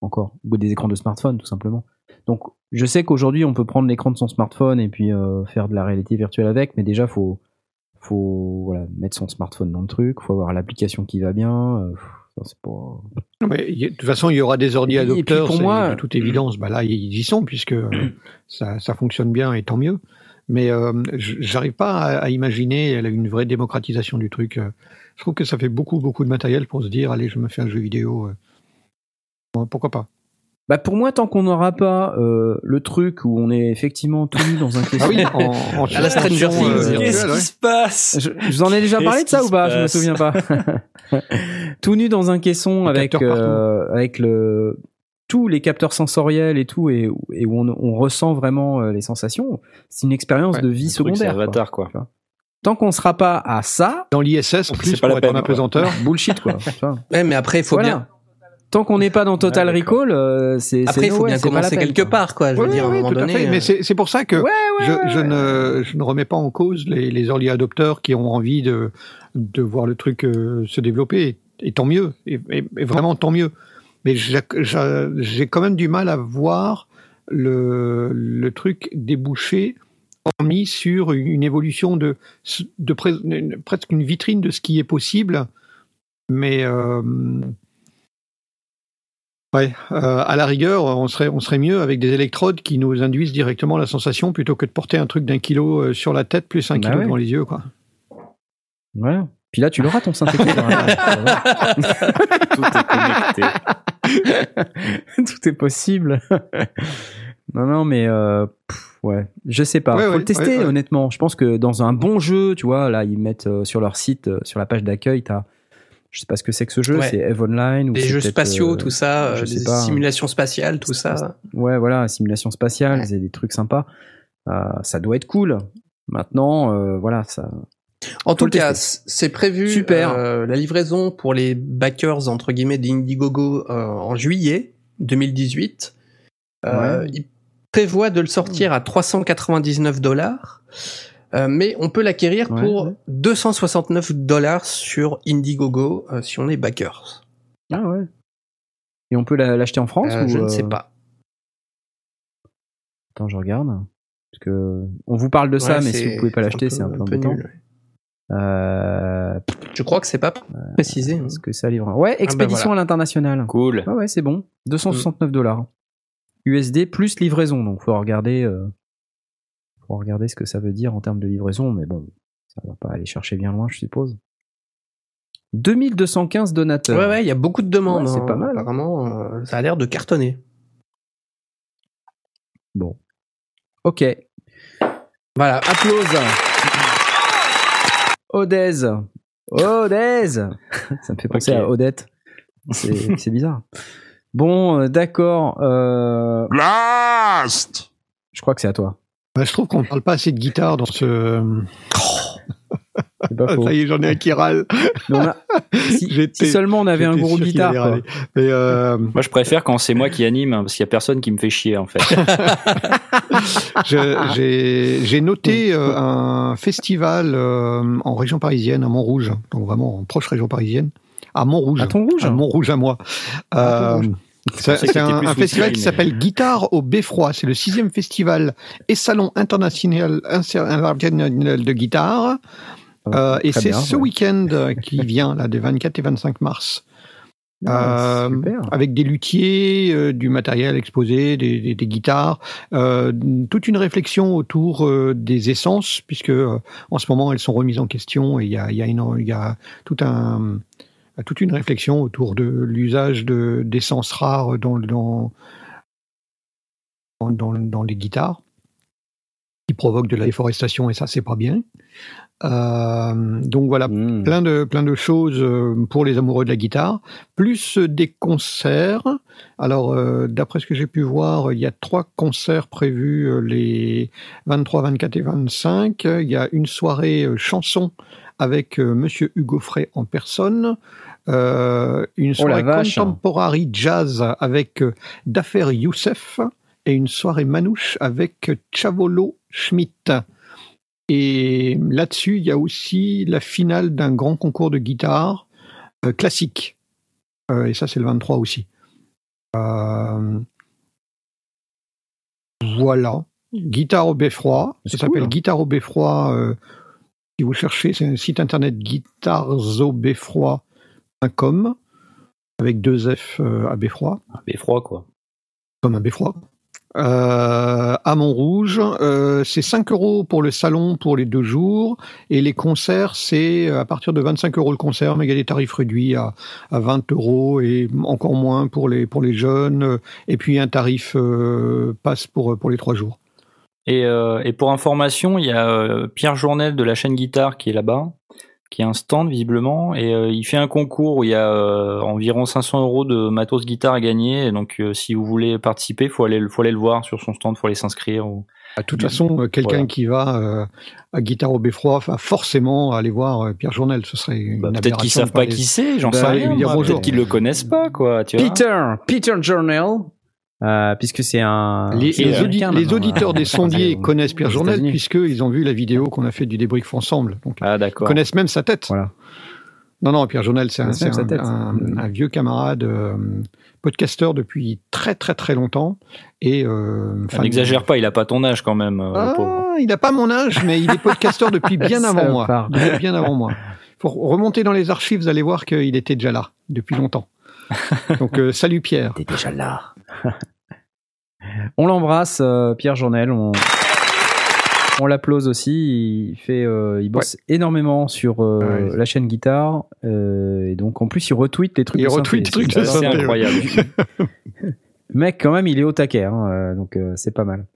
Encore ou des écrans de smartphone tout simplement. Donc, je sais qu'aujourd'hui, on peut prendre l'écran de son smartphone et puis faire de la réalité virtuelle avec, mais déjà, faut, faut voilà, mettre son smartphone dans le truc, faut avoir l'application qui va bien. euh, c'est pas... Non, mais de toute façon, il y aura des ordi adopteurs, pour c'est moi- de toute évidence. Bah là, ils y sont puisque euh, ça, ça fonctionne bien et tant mieux. Mais euh, j'arrive pas à, à imaginer une vraie démocratisation du truc. euh. Je trouve que ça fait beaucoup, beaucoup de matériel pour se dire, allez, je me fais un jeu vidéo. pourquoi pas Bah, pour moi, tant qu'on n'aura pas euh, le truc où on est effectivement tout nu dans un caisson. Ah oui, en, en À la Stranger Things. Qu'est-ce qui se passe? Je, je vous en ai déjà parlé de ça ou pas? Je me souviens pas. Tout nu dans un caisson Les avec euh, avec le tous les capteurs sensoriels et tout, et, et où on, on ressent vraiment euh, les sensations, c'est une expérience Ouais, de vie truc, secondaire. quoi. Avatar, quoi. Tant qu'on sera pas à ça, Dans l'ISS, en plus, C'est pas pour la être en peine, quoi. apesanteur. bullshit quoi. Ouais, mais après, il faut Voilà. bien. Tant qu'on n'est pas dans Total Ouais, d'accord. Recall, euh, c'est c'est Après, il faut way, bien commencer peine, quelque quoi. part, quoi. Je veux Oui, dire, à un moment tout à donné. fait. euh, Mais c'est c'est pour ça que Ouais, ouais, je, ouais, je ouais. ne, je ne remets pas en cause les, les early adopters qui ont envie de, de voir le truc euh, se développer. Et, tant mieux. Et, et- et vraiment tant mieux. Mais j'ai quand même du mal à voir le, le truc déboucher mis sur une évolution de, de pres- une- presque une vitrine de ce qui est possible. Mais euh, ouais, euh, à la rigueur, on serait, on serait mieux avec des électrodes qui nous induisent directement la sensation plutôt que de porter un truc d'un kilo euh, sur la tête plus un Bah kilo ouais. devant les yeux. Quoi. Voilà. Puis là, tu l'auras ton synthétiseur. Tout est connecté. Tout est possible. non, non, mais euh, pff, ouais, je sais pas. Ouais, Faut ouais, le tester, ouais, ouais. honnêtement. Je pense que dans un bon jeu, tu vois, là, ils mettent euh, sur leur site, sur la page d'accueil, t'as, je sais pas ce que c'est que ce jeu, Ouais. c'est Eve Online ou Des jeux spatiaux, euh, tout ça, je euh, sais des pas. simulations spatiales, tout ça. Ouais, voilà, simulation spatiale, Ouais. c'est des trucs sympas. Euh, ça doit être cool. Maintenant, euh, voilà, ça. En tout cas, c'est prévu Super. la livraison pour les backers entre guillemets d'Indiegogo en juillet 2018. Euh, Ouais. Il prévoit de le sortir à 399 dollars, euh, mais on peut l'acquérir Ouais, pour ouais. 269 dollars sur Indiegogo euh, si on est backers. Ah ouais. Et on peut la- l'acheter en France Euh, ou, je ne euh, sais pas. Attends, je regarde. Parce que on vous parle de ça, mais si vous pouvez pas l'acheter, c'est un peu embêtant. nul, ouais. Euh, Je crois que c'est pas précisé. hein. Est-ce que ça livre Ouais, expédition voilà. à l'international. Cool. Ah ouais, c'est bon. 269 dollars. USD plus livraison. Donc, faut regarder, euh, faut regarder ce que ça veut dire en termes de livraison. Mais bon, ça va pas aller chercher bien loin, je suppose. 2215 donateurs. Ouais, ouais, il y a beaucoup de demandes. Ouais, c'est hein. pas mal, hein. Apparemment, euh, ça a l'air de cartonner. Bon. Ok. Voilà. Applause. Odez. Odez. Ça me fait penser à Odette. C'est c'est bizarre. Bon, euh, d'accord. euh, Blast je crois que c'est à toi. Bah, je trouve qu'on ne parle pas assez de guitare dans ce. Pas faux. Ça y est, j'en ai un qui râle. Si, seulement on avait un allait guitare. quoi. râler. Mais euh, Moi, je préfère quand c'est moi qui anime, hein, parce qu'il y a personne qui me fait chier, en fait. j'ai noté euh, un festival euh, en région parisienne, à Montrouge, donc vraiment en proche région parisienne, à Montrouge. À ton rouge À Montrouge à moi. À Euh, c'est un, festival qui mais- s'appelle Guitare au Beffroi. C'est le sixième festival et salon international international de guitare. Euh, et c'est ce ouais. week-end qui vient, là, des 24 et 25 mars. Ah, Euh, super. avec des luthiers, euh, du matériel exposé, des, des- des guitares, euh, toute une réflexion autour euh, des essences, puisque euh, en ce moment elles sont remises en question et il y a, y a tout un, toute une réflexion autour de l'usage de- d'essences rares dans, dans, dans, dans les guitares, qui provoque de la déforestation et ça c'est pas bien. Euh, donc voilà, Mmh. plein de plein de choses euh, pour les amoureux de la guitare, plus euh, des concerts. Alors euh, d'après ce que j'ai pu voir, il y a trois concerts prévus les 23, 24 et 25. Il y a une soirée chanson avec Monsieur Hugo Frey en personne. Euh, une Oh soirée contemporary jazz avec euh, Dafer Youssef et une soirée manouche avec Chavolo Schmidt. Et là-dessus, il y a aussi la finale d'un grand concours de guitare euh, classique. Euh, et ça, c'est le 23 aussi. Euh, voilà. Guitare au beffroi. Ça s'appelle cool. Guitare au beffroi. si vous cherchez, c'est un site internet guitaresaubeffroi.com avec deux F euh, à beffroi Mais froid, quoi. comme un beffroi. Euh, à Montrouge, euh, c'est 5 euros pour le salon pour les deux jours et les concerts c'est à partir de 25 euros le concert, mais il y a des tarifs réduits à, à 20 euros et encore moins pour les pour les jeunes euh, et puis un tarif euh, passe pour pour les trois jours. Et, euh, et pour information, il y a euh, Pierre Journel de la chaîne Guitare qui est là-bas. Qui a un stand visiblement et euh, il fait un concours où il y a euh, environ 500 euros de matos guitare à gagner. Et donc euh, si vous voulez participer, faut aller, faut aller le voir sur son stand, faut aller s'inscrire. ou- De toute façon, quelqu'un Voilà. qui va euh, à Guitare au Beffroi va forcément aller voir Pierre Journel. Ce serait une Bah, peut-être qu'ils savent pas qui c'est, j'en Bah, sais rien. Peut-être qu'ils le connaissent pas, quoi. Tu vois. Peter, Peter Journal, euh, puisque c'est un. Les, auditeurs euh, des sondiers connaissent Pierre Journel puisqu'ils ont vu la vidéo qu'on a fait du débrief ensemble. Donc, Ah ils connaissent même sa tête. Voilà. Non, non, Pierre Journel, c'est un, vieux camarade, euh, podcasteur depuis très très très longtemps. Et euh, fan- N'exagère pas, il a pas ton âge quand même, euh. Ah, il n'a pas mon âge, mais il est podcasteur depuis bien avant moi. Depuis bien avant moi. Faut remonter dans les archives, vous allez voir qu'il était déjà là depuis longtemps. Donc euh, salut Pierre. T'es déjà là. on l'embrasse, euh, Pierre Journel. On, on l'applause aussi. Il fait, euh, il bosse énormément sur euh, Ouais. la chaîne guitare. euh, et donc en plus, il retweet les trucs. Il de synthé. retweet des trucs C'est de C'est incroyable. Mec, quand même, il est au taquet, hein, donc euh, c'est pas mal.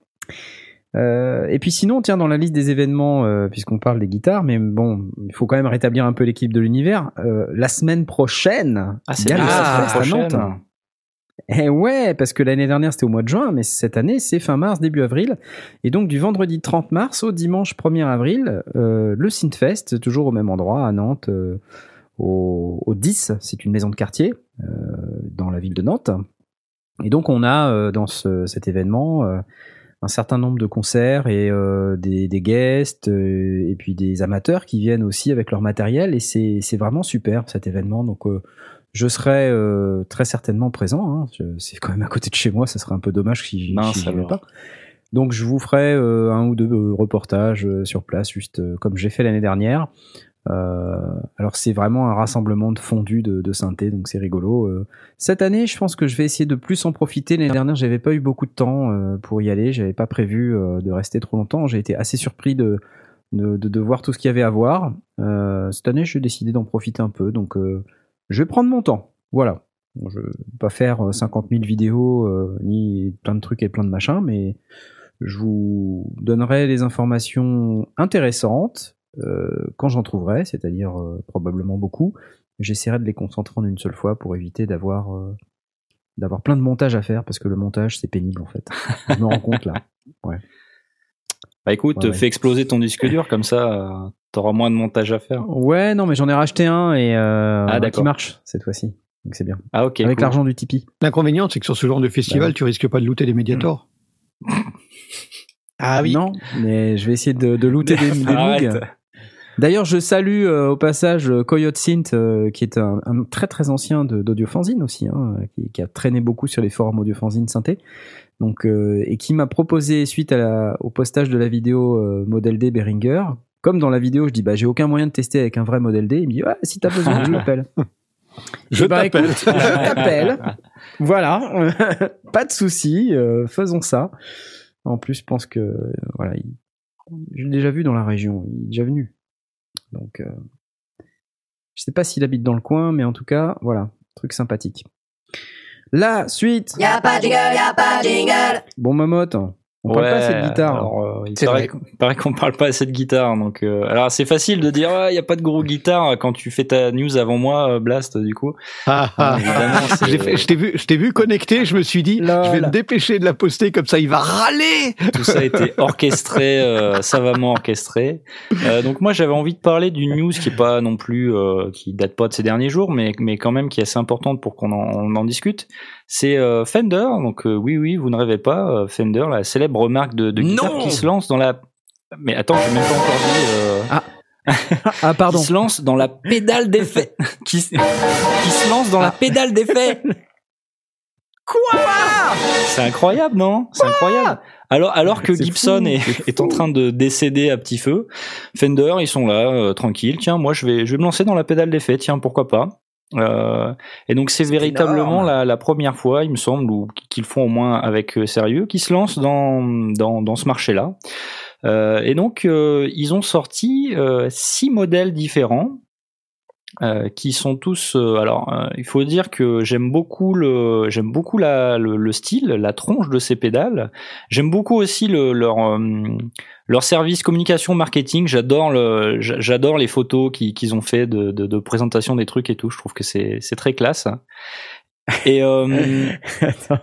Euh, et puis sinon, tiens, dans la liste des événements, euh, puisqu'on parle des guitares, mais bon, il faut quand même rétablir un peu l'équipe de l'univers. Euh, la semaine prochaine, Ah, il y a le bien, la Sunfest semaine à prochaine. Nantes. Eh ouais, parce que l'année dernière c'était au mois de juin, mais cette année c'est fin mars, début avril. Et donc du vendredi 30 mars au dimanche 1er avril, euh, le Synthfest, toujours au même endroit, à Nantes, euh, au, au 10, c'est une maison de quartier euh, dans la ville de Nantes. Et donc on a dans ce- cet événement un certain nombre de concerts et des, des guests et puis des amateurs qui viennent aussi avec leur matériel et c'est vraiment super cet événement. Donc je serai euh, très certainement présent. hein. Je- C'est quand même à côté de chez moi, ça serait un peu dommage si vais alors. pas. Donc je vous ferai euh, un ou deux euh, reportages euh, sur place, juste euh, comme j'ai fait l'année dernière. Euh, alors c'est vraiment un rassemblement de fondus de, de synthé, donc c'est rigolo. Euh, cette année, je pense que je vais essayer de plus en profiter. L'année dernière, j'avais pas eu beaucoup de temps euh, pour y aller, j'avais pas prévu euh, de rester trop longtemps. J'ai été assez surpris de, de, de, de voir tout ce qu'il y avait à voir. Euh, cette année, j'ai décidé d'en profiter un peu, donc euh, je vais prendre mon temps. Voilà. Bon, je vais pas faire euh, 50 000 vidéos euh, ni plein de trucs et plein de machins, mais je vous donnerai les informations intéressantes euh, quand j'en trouverai, c'est-à-dire euh, probablement beaucoup. J'essaierai de les concentrer en une seule fois pour éviter d'avoir euh, d'avoir plein de montage à faire parce que le montage c'est pénible en fait. Je me rends compte là. Bah écoute, Ouais, ouais. fais exploser ton disque dur, comme ça, euh, t'auras moins de montage à faire. Ouais, non mais j'en ai racheté un et euh, Ah, un qui marche cette fois-ci. Donc c'est bien. Ah ok. Avec cool. l'argent du Tipeee. L'inconvénient, c'est que sur ce genre de festival, Bah ouais. tu risques pas de looter des médiators. Ah oui. Non, mais je vais essayer de, de looter des, des. D'ailleurs, je salue euh, au passage euh, Coyote Synth, euh, qui est un, un très très ancien de- d'audiofanzine aussi, hein, qui, qui a traîné beaucoup sur les forums audiofanzine synthé, donc euh, et qui m'a proposé suite à la- au postage de la vidéo euh, Model D Behringer. Comme dans la vidéo, je dis bah j'ai aucun moyen de tester avec un vrai Model D. Il me dit ouais, si t'as besoin, je l'appelle. Je ben, t'appelle. je t'appelle. Voilà, pas de souci, euh, faisons ça. En plus, je pense que euh, voilà, il- je l'ai déjà vu dans la région, il est déjà venu. Donc, euh, je sais pas s'il habite dans le coin, mais en tout cas, voilà, truc sympathique. La suite. Y'a pas de jingle, y'a pas de jingle. Bon, Mamotte, on parle pas assez de guitare. alors, euh, il C'est paraît, vrai. qu'on- il paraît qu'on parle pas assez de guitare. Donc, euh, alors c'est facile de dire il y a pas de gros guitare quand tu fais ta news avant moi, euh, Blast. Du coup, Ah, ah, ah. fait- Je t'ai vu, je t'ai vu connecté, je me suis dit, je vais me dépêcher de la poster comme ça, il va râler. tout ça a été orchestré, euh, savamment orchestré. Euh, donc moi j'avais envie de parler d'une news qui est pas non plus, euh, qui date pas de ces derniers jours, mais mais quand même qui est assez importante pour qu'on en, on en discute. C'est euh, Fender. Donc euh, oui oui, vous ne rêvez pas, euh, Fender, la célèbre marque de, de guitare qui se lance dans la. Mais attends, j'ai même pas encore dit. euh, Ah, pardon. Qui se lance dans la pédale d'effet. qui, se- qui se lance dans la pédale d'effet. Quoi? C'est incroyable, non? C'est incroyable. Alors, alors que Gibson fou, est, en train de décéder à petit feu, Fender, ils sont là, euh, tranquilles. Tiens, moi, je vais, je vais me lancer dans la pédale d'effet. Tiens, pourquoi pas? Euh, Et donc, c'est véritablement la première fois, il me semble, ou qu'ils font au moins avec euh, sérieux, qu'ils se lancent dans, dans, dans ce marché-là. Euh, et donc, euh, ils ont sorti euh, six modèles différents. Euh, qui sont tous. euh, alors, euh, il faut dire que j'aime beaucoup le, j'aime beaucoup la, le, le style, la tronche de ces pédales. J'aime beaucoup aussi le, leur euh, leur service communication marketing. J'adore le, j'a- j'adore les photos qui- qu'ils ont fait de, de, de présentation des trucs et tout. Je trouve que c'est c'est très classe. Et euh, Attends,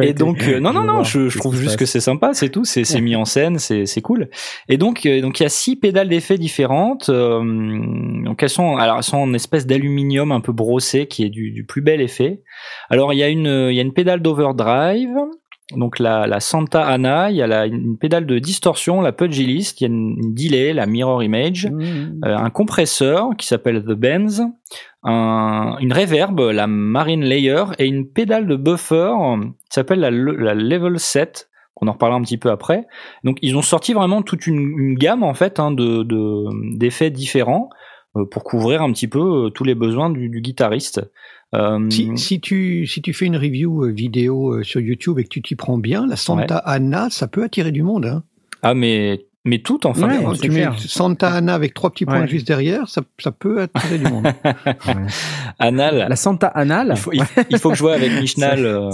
et donc euh, non non vais non voir je, je trouve juste que c'est sympa c'est tout c'est c'est mis en scène c'est c'est cool. Et donc euh, donc il y a six pédales d'effet différentes euh, donc elles sont alors elles sont en espèce d'aluminium un peu brossé qui est du, du plus bel effet. Alors il y a une il y a une pédale d'overdrive donc la, la Santa Ana, il y a la, une pédale de distorsion, la Pugilist, il y a une, une delay, la Mirror Image, Mmh. euh, un compresseur qui s'appelle The Benz, un- une reverb, la Marine Layer, et une pédale de buffer qui s'appelle la, le- la Level 7, qu'on en reparlera un petit peu après. Donc ils ont sorti vraiment toute une, une gamme en fait hein, de de- d'effets différents euh, pour couvrir un petit peu euh, tous les besoins du, du guitariste. Euh, Si, si, tu, si tu fais une review euh, vidéo euh, sur YouTube et que tu t'y prends bien, la Santa Ana, ça peut attirer du monde. Hein. Ah mais mais tout en fin Ouais, c'est tu mets. Santa Ana avec trois petits points Ouais. juste derrière, ça, ça peut attirer du monde. Anal. La Santa Anal, Il faut, il, il faut que je vois avec Michnal.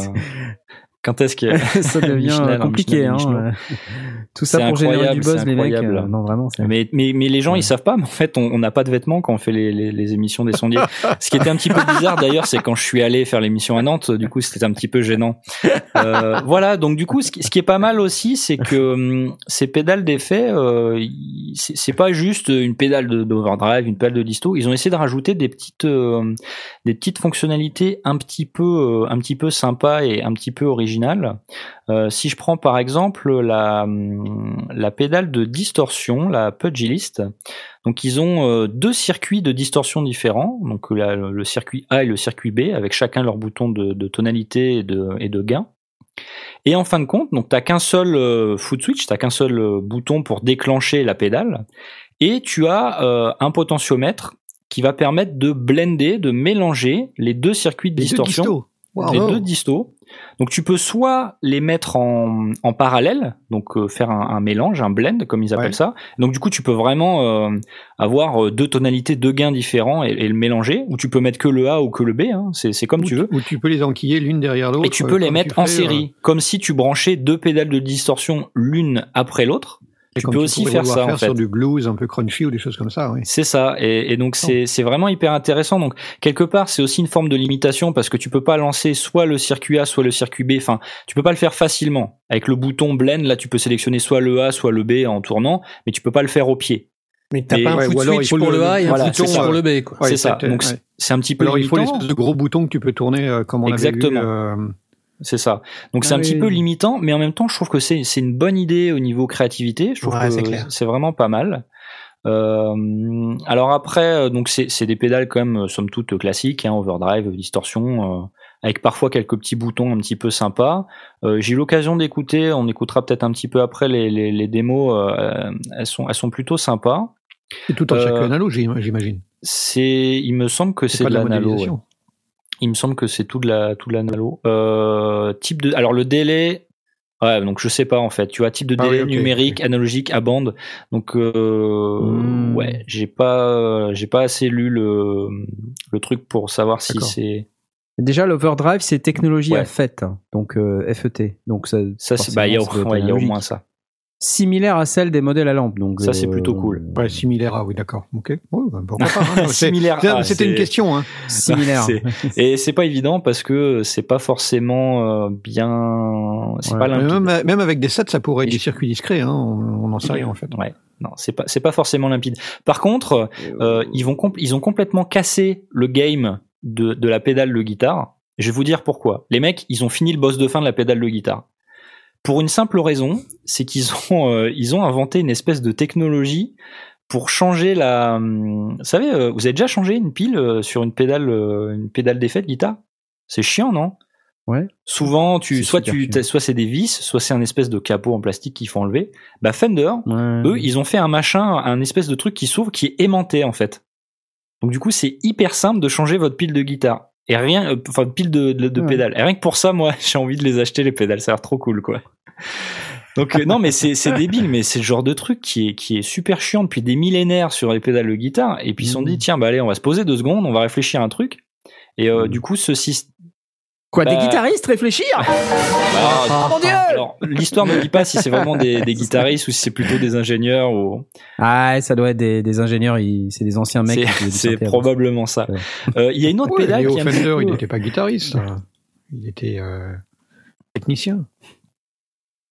Euh, quand est-ce que ça devient Michelin, compliqué. Michelin, Hein. Euh. Tout ça pour générer du buzz, les mecs. euh, non, vraiment. Mais, mais, mais les gens, Ouais. ils savent pas, mais en fait, on n'a pas de vêtements quand on fait les, les, les émissions des sondiers. Ce qui était un petit peu bizarre d'ailleurs, c'est quand je suis allé faire l'émission à Nantes, du coup, c'était un petit peu gênant. Euh, voilà, donc du coup, ce qui, ce qui est pas mal aussi, c'est que hum, ces pédales d'effet, euh, c'est pas juste une pédale d'overdrive, une pédale de disto. Ils ont essayé de rajouter des petites, euh, des petites fonctionnalités un petit peu, euh, un petit peu sympas et un petit peu originales. Euh, si je prends par exemple la, la pédale de distorsion, la Pugilist, donc ils ont euh, deux circuits de distorsion différents, donc la- le circuit A et le circuit B, avec chacun leur bouton de, de tonalité et de, et de gain. Et en fin de compte, donc t'as qu'un seul euh, foot switch, t'as qu'un seul euh, bouton pour déclencher la pédale, et tu as euh, un potentiomètre qui va permettre de blender, de mélanger les deux circuits de Les deux distorsion. Wow. les deux distos. Donc tu peux soit les mettre en, en parallèle, donc euh, faire un, un mélange, un blend comme ils appellent Ouais. ça. Donc du coup tu peux vraiment euh, avoir euh, deux tonalités, deux gains différents et, et le mélanger. Ou tu peux mettre que le A ou que le B, hein. c'est comme Ou tu veux. Ou tu peux les enquiller l'une derrière l'autre. Et tu peux les mettre en fais, série, comme si tu branchais deux pédales de distorsion l'une après l'autre. Et Tu comme peux aussi faire ça en faire fait. sur du blues un peu crunchy ou des choses comme ça. Oui. C'est ça, et, et donc c'est c'est vraiment hyper intéressant. Donc quelque part, c'est aussi une forme de limitation parce que tu peux pas lancer soit le circuit A, soit le circuit B. Enfin, tu peux pas le faire facilement. Avec le bouton blend, là, tu peux sélectionner soit le A, soit le B en tournant, mais tu peux pas le faire au pied. Mais t'as pas un ouais, foot switch pour le- le A et voilà, un ça. pour le B, quoi. Ouais, c'est ça. Donc ouais. c'est- un petit peu Alors il faut l'espèce de gros bouton que tu peux tourner euh, comme on Exactement. avait vu. euh, C'est ça. Donc Ah c'est un petit oui. peu limitant, mais en même temps, je trouve que c'est c'est une bonne idée au niveau créativité. Je trouve Ouais, que c'est vraiment pas mal. Euh, alors après, euh, donc c'est c'est des pédales quand même, euh, somme toute classiques, hein, overdrive, distorsion, euh, avec parfois quelques petits boutons un petit peu sympas. Euh, J'ai eu l'occasion d'écouter, on écoutera peut-être un petit peu après les, les, les démos. elles sont elles sont plutôt sympas. C'est tout en circuit analo, j'im- j'imagine. C'est, il me semble que c'est pas de de la l'analo. ouais. Il me semble que c'est tout de la tout de l'analo. Euh, type de alors le délai ouais donc je sais pas en fait. Tu vois type de Ah délai oui, numérique, analogique à bande. Donc euh, Hmm. ouais, j'ai pas j'ai pas assez lu le le truc pour savoir si c'est Déjà, l'overdrive, c'est technologie Ouais. à FET, hein, donc euh, FET. Donc ça, ça c'est bah il y a, ouais, y au moins ça. Similaire à celle des modèles à lampe. Donc Ça, c'est euh, plutôt cool. Ouais, similaire, ah oui, d'accord. Ok. Ouais, pourquoi pas. hein. C'est- Similaire à, C'était une question. Hein. Similaire. Et c'est pas évident parce que c'est pas forcément euh, bien c'est Ouais. pas. Même, même avec des sets, ça pourrait être des circuits discrets. Hein. On n'en sait rien en fait. Ouais. Non, c'est pas c'est pas forcément limpide. Par contre, euh, ils vont ils ont complètement cassé le game de, de la pédale de guitare. Je vais vous dire pourquoi. Les mecs, ils ont fini le boss de fin de la pédale de guitare. Pour une simple raison, c'est qu'ils ont euh, ils ont inventé une espèce de technologie pour changer la. hum, Vous savez, euh, vous avez déjà changé une pile euh, sur une pédale euh, une pédale d'effet de guitare? C'est chiant, non? Ouais. Souvent, tu soit tu soit c'est des vis, soit c'est un espèce de capot en plastique qu'il faut enlever. Bah Fender, Ouais. eux, ils ont fait un machin, un espèce de truc qui s'ouvre, qui est aimanté en fait. Donc du coup, c'est hyper simple de changer votre pile de guitare. Et rien, euh, enfin pile de, de, de Ouais. pédales. Et rien que pour ça, moi, j'ai envie de les acheter les pédales. Ça a l'air trop cool, quoi. Donc euh, non, mais c'est débile, mais c'est le genre de truc qui est qui est super chiant depuis des millénaires sur les pédales de guitare. Et puis ils se sont dit tiens bah allez on va se poser deux secondes, on va réfléchir à un truc. Et euh, du coup ce système Quoi, des Bah- guitaristes réfléchir Ah, mon Dieu Alors, l'histoire ne dit pas si c'est vraiment des, des guitaristes ou si c'est plutôt des ingénieurs ou. Ah, ça doit être des, des ingénieurs, c'est des anciens mecs. C'est- avant. probablement ça. Ouais. Euh, Il y a une autre Ouais, pédale Léo qui est un petit Fender, peu- il n'était pas guitariste. hein. Il était euh, technicien.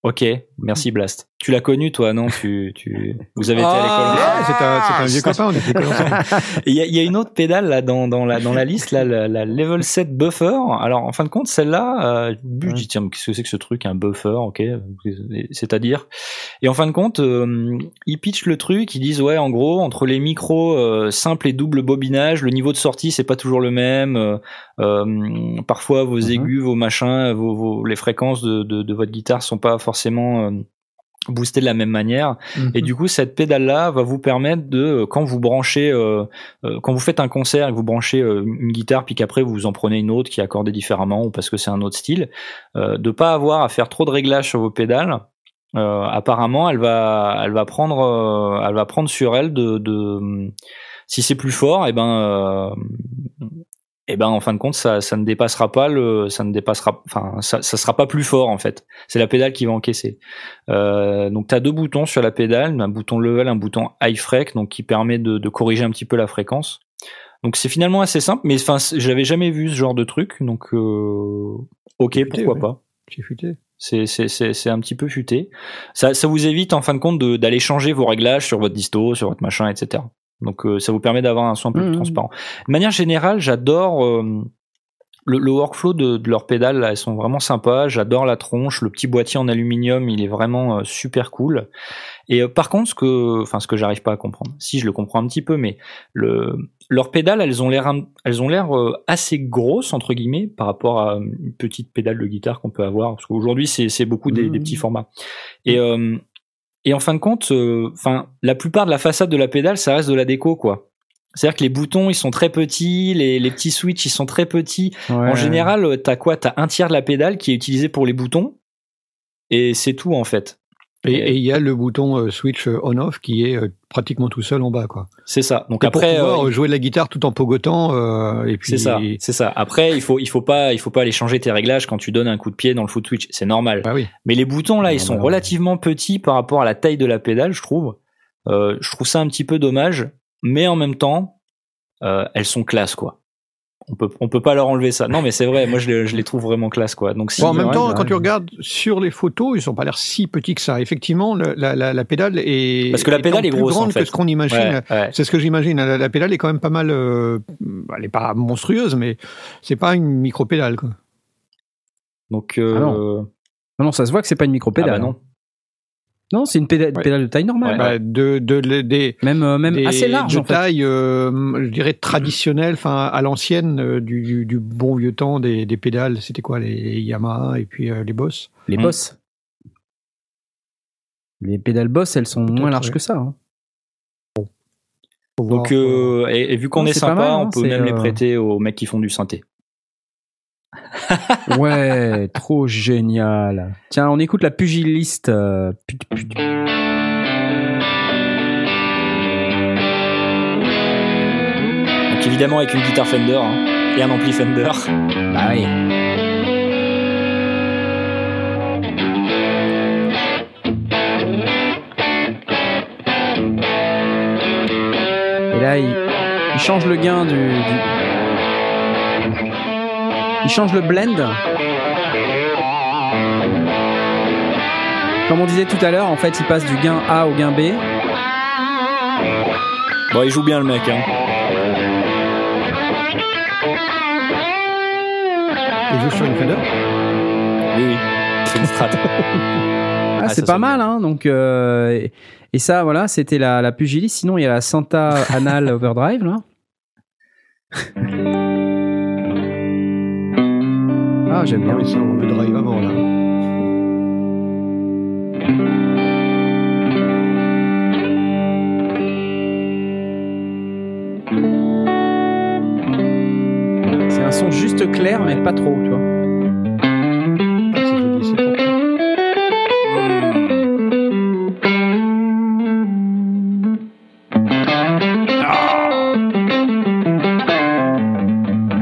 Ok, merci Blast. Tu l'as connu toi, non? Tu, tu, vous avez été à l'école. Ah. c'est un, c'est un vieux copain, on était Il y, a- il y a une autre pédale là dans, dans la dans la liste là, la, la level 7 buffer. Alors en fin de compte, celle-là, euh, je dis tiens, mais qu'est-ce que c'est que ce truc, un buffer, ok C'est-à-dire? Et en fin de compte, euh, ils pitchent le truc, ils disent ouais, en gros, entre les micros euh, simples et double bobinage, le niveau de sortie c'est pas toujours le même. euh, euh, parfois vos Mhm. aigus, vos machins, vos, vos- les fréquences de, de, de votre guitare sont pas forcément boostées de la même manière. Et du coup, cette pédale-là va vous permettre de, euh, quand vous branchez, euh, euh, quand vous faites un concert et que vous branchez euh, une guitare, puis qu'après vous en prenez une autre qui est accordée différemment ou parce que c'est un autre style, euh, de pas avoir à faire trop de réglages sur vos pédales. Euh, apparemment, elle va, elle va prendre, elle va prendre sur elle de, de si c'est plus fort, et ben, et ben en fin de compte, ça, ça ne dépassera pas le, ça ne dépassera, enfin, ça, ça sera pas plus fort en fait. C'est la pédale qui va encaisser. Euh, donc tu as deux boutons sur la pédale, un bouton level, un bouton high freq, donc qui permet de, de corriger un petit peu la fréquence. Donc c'est finalement assez simple, mais enfin c'est- j'avais jamais vu ce genre de truc, donc euh, ok Futé, pourquoi ouais. pas. J'ai futé. C'est c'est c'est c'est un petit peu futé. Ça ça vous évite en fin de compte d'aller changer vos réglages sur votre disto, sur votre machin, etc. Donc euh, ça vous permet d'avoir un peu plus Mhm. transparent. De manière générale, j'adore euh, le, le workflow de, de leurs pédales. Là, elles sont vraiment sympas. J'adore la tronche, le petit boîtier en aluminium, il est vraiment euh, super cool. Et euh, par contre, ce que, enfin, ce que j'arrive pas à comprendre, si je le comprends un petit peu, mais le, leurs pédales, elles ont l'air, elles ont l'air euh, assez grosses entre guillemets par rapport à une petite pédale de guitare qu'on peut avoir. Parce qu'aujourd'hui, c'est, beaucoup des, des petits formats. Et et en fin de compte, euh, enfin, la plupart de la façade de la pédale, ça reste de la déco, quoi. C'est-à-dire que les boutons, ils sont très petits, les, les petits switches, ils sont très petits. En général, t'as quoi? T'as un tiers de la pédale qui est utilisé pour les boutons, et c'est tout en fait. Et il y a le bouton euh, switch euh, on-off qui est euh, pratiquement tout seul en bas, quoi. C'est ça. Donc Et après, pour pouvoir euh, jouer de la guitare tout en pogotant, euh, et puis c'est ça, c'est ça. Après, il faut, il faut pas, il faut pas aller changer tes réglages quand tu donnes un coup de pied dans le foot switch. C'est normal. Bah oui. Mais les boutons là, ils sont relativement petits par rapport à la taille de la pédale, je trouve. Euh, je trouve ça un petit peu dommage, mais en même temps, euh, elles sont classe quoi. On peut, on peut pas leur enlever ça. Non, mais c'est vrai. Moi, je les, je les trouve vraiment classe quoi. Donc si. Bon, en même temps, bah quand tu regardes sur les photos, ils sont pas l'air si petits que ça. Effectivement, le- la, la, la pédale est Parce que la pédale est plus grosse, grande en fait. que ce qu'on imagine. Ouais, ouais. C'est ce que j'imagine. La, la pédale est quand même pas mal. euh, elle est pas monstrueuse, mais c'est pas une micro pédale. Quoi. Donc. euh, Ah non. Non, non, ça se voit que c'est pas une ah micro-pédale. bah non. Non, c'est une pédale, Ouais. pédale de taille normale. Ouais. Bah, de, de, de- des, Même, euh, même des- assez large de en fait. taille, euh, je dirais traditionnelle, enfin à l'ancienne euh, du, du, du bon vieux temps des, des pédales. C'était quoi les Yamaha et puis euh, les Boss? Les Mm. Boss. Les pédales Boss, elles sont moins larges ouais. que ça. hein. Donc, euh, et, et vu qu'on est sympa, mal, hein, on peut même les prêter aux mecs qui font du synthé. Ouais, trop génial. Tiens, on écoute la pugiliste. euh, Donc évidemment avec une guitare Fender hein, et un ampli Fender. Bah oui. Et là, il, il change le gain du, du- Il change le blend. Comme on disait tout à l'heure, en fait, il passe du gain A au gain B. Bon, il joue bien le mec. Hein. Il joue sur une Fender? Oui, oui. C'est une strat. Ah, Ah, c'est pas mal, hein. Donc, euh, et, et ça, voilà, c'était la, la pugiliste. Sinon, il y a la Santa Anal Overdrive, là. Ah, j'aime bien. Ça, on le drive avant, là. C'est un son juste clair, mais pas trop, tu vois.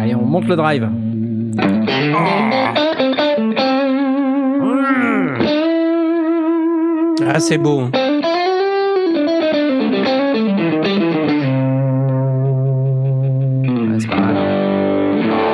Allez, on monte le drive. Ah, c'est beau. Ouais, c'est pas mal.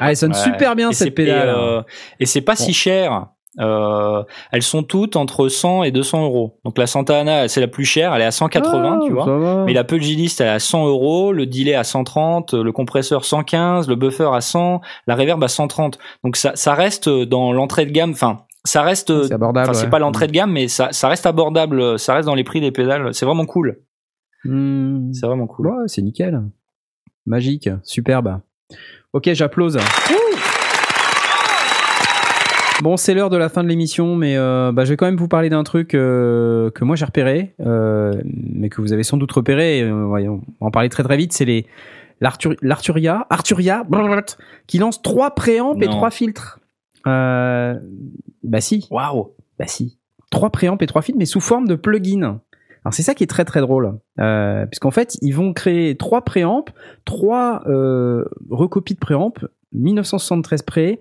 Ah, elle sonne Ouais. super bien Et cette c'est- pédale. Et, euh, et c'est pas si cher. Euh, elles sont toutes entre 100 et 200 euros. Donc la Santa Ana, c'est la plus chère, elle est à 180, Ah, tu vois. Mais la Pugilist, elle est à 100 euros, le delay à 130, le compresseur 115, le buffer à 100, la reverb à 130. Donc ça, ça reste dans l'entrée de gamme. Enfin, ça reste. C'est abordable. Enfin, c'est ouais. pas l'entrée de gamme, mais ça, ça reste abordable. Ça reste dans les prix des pédales. C'est vraiment cool. Hmm. C'est vraiment cool. Ouais, c'est nickel. Magique, superbe. Ok, j'applause. Bon, c'est l'heure de la fin de l'émission, mais euh, bah, je vais quand même vous parler d'un truc euh, que moi j'ai repéré, euh, mais que vous avez sans doute repéré. et, on va en parler très très vite. C'est les l'Artur- l'Arturia, Arturia, qui lance trois préamps et trois filtres. Bah si, Waouh. bah si. Trois préamps et trois filtres, mais sous forme de plugin. Alors c'est ça qui est très très drôle, euh, puisqu'en fait ils vont créer trois préamps, trois euh, recopies de préamps, 1973 pré,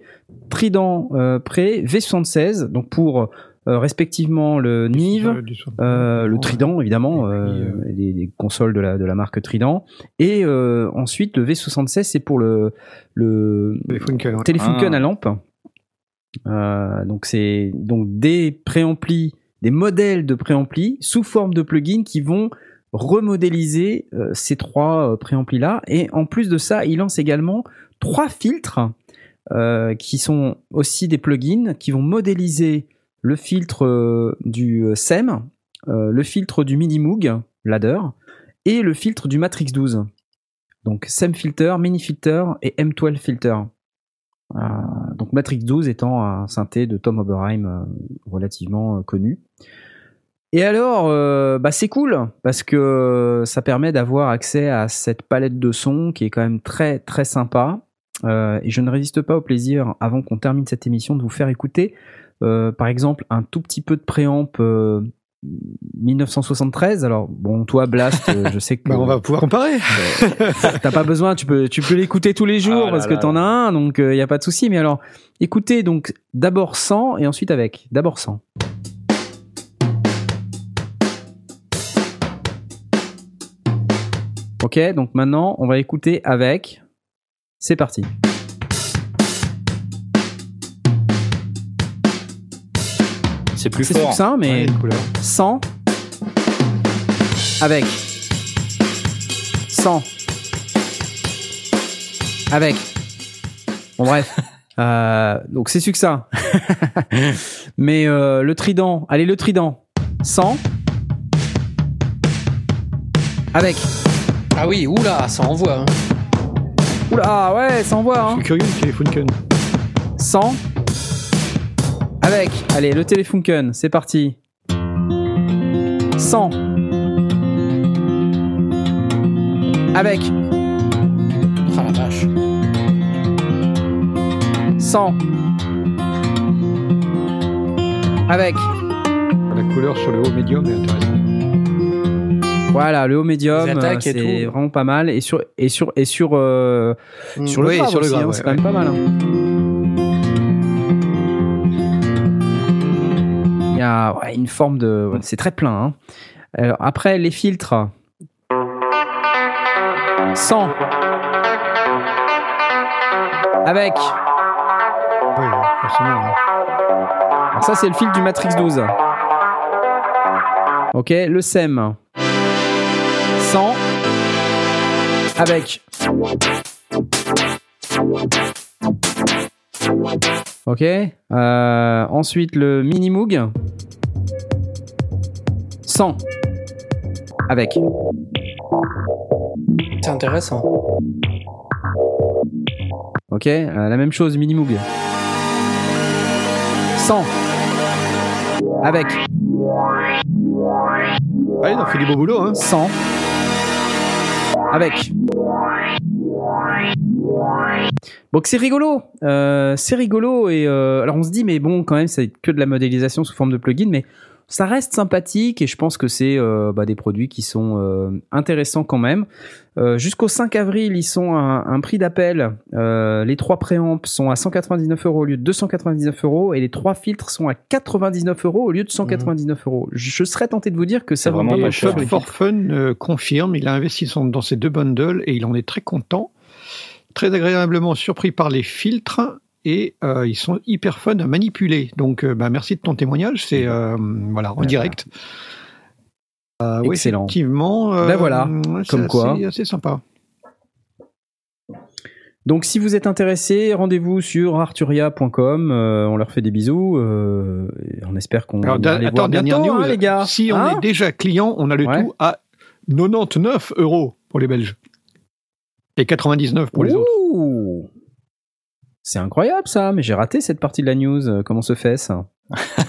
Trident euh, pré, V76, donc pour euh, respectivement le Nive, euh, le Trident évidemment, Et les, les consoles de la, de la marque Trident, et euh, ensuite le V76 c'est pour le, le. Telefunken Ah. à lampe. Euh, donc c'est donc des préamplis, des modèles de préamplis sous forme de plugins qui vont remodéliser euh, ces trois euh, préamplis là. Et en plus de ça, il lance également trois filtres euh, qui sont aussi des plugins qui vont modéliser le filtre euh, du euh, SEM, le filtre du Mini Moog ladder et le filtre du Matrix 12. Donc SEM filter, Mini filter et M12 filter. Donc Matrix 12 étant un synthé de Tom Oberheim relativement connu. Et alors, bah c'est cool parce que ça permet d'avoir accès à cette palette de sons qui est quand même très très sympa. Euh, et je ne résiste pas au plaisir, avant qu'on termine cette émission, de vous faire écouter, euh, par exemple, un tout petit peu de préamp euh, 1973. Alors bon, toi Blast, euh, je sais que Bah, on va pouvoir comparer. T'as pas besoin, tu peux, tu peux l'écouter tous les jours Ah là parce que t'en as un, donc il y a pas de souci. Mais alors, écoutez donc d'abord sans et ensuite avec. D'abord sans. Ok, donc maintenant on va écouter avec. C'est parti. C'est plus C'est fort. succinct, mais Ouais, sans. Avec. Sans. Avec. Bon bref. Euh, donc c'est succinct. Mais euh, le trident. Allez le trident. Sans. Avec. Ah oui, oula, ça envoie. Hein. Oula ah ouais ça envoie Je hein. suis curieux de les Funken. sans avec allez le téléfunken c'est parti sans avec Ah la vache. 100 avec La couleur sur le haut médium est intéressante. Voilà le haut médium euh, c'est vraiment pas mal et sur et sur et sur euh, sur le Oui, grave sur le aussi, grave, hein, ouais, c'est quand même pas mal hein. il y a ouais, une forme de ouais, c'est très plein hein. Alors, après les filtres 100 avec Oui. Alors ça, c'est le fil du Matrix 12. Ok, le SEM. 100. Avec. Ok. euh, ensuite, le Mini Moog. 100. Avec. C'est intéressant. Ok, euh, la même chose, Mini Moog. 100. Avec. Ah, il a fait du beau boulot, hein. 100 avec. Donc c'est rigolo, euh, c'est rigolo et euh, alors on se dit mais bon quand même c'est que de la modélisation sous forme de plugin mais ça reste sympathique et je pense que c'est euh, bah, des produits qui sont euh, intéressants quand même. Euh, Jusqu'au 5 avril ils sont à un, un prix d'appel. Euh, les trois préamps sont à 199 euros au lieu de 299 euros et les trois filtres sont à 99 euros au lieu de 199 euros. Je, je serais tenté de vous dire que ça C'est vraiment pas cher, For Fun euh, confirme, il a investi dans ces deux bundles et il en est très content, très agréablement surpris par les filtres et euh, ils sont hyper fun à manipuler. Donc, euh, bah, merci de ton témoignage, c'est euh, voilà en Voilà. direct. Oui, Excellent. effectivement. Ben voilà, comme c'est quoi. assez sympa. Donc si vous êtes intéressé, rendez-vous sur arturia.com. on leur fait des bisous. on espère qu'on va les attends, voir dernière bientôt, news. hein, les gars. Si on Hein est déjà client, on a le Ouais. tout à 99 euros pour les Belges et 99 pour les autres. C'est incroyable ça, mais j'ai raté cette partie de la news. euh, Comment se fait ça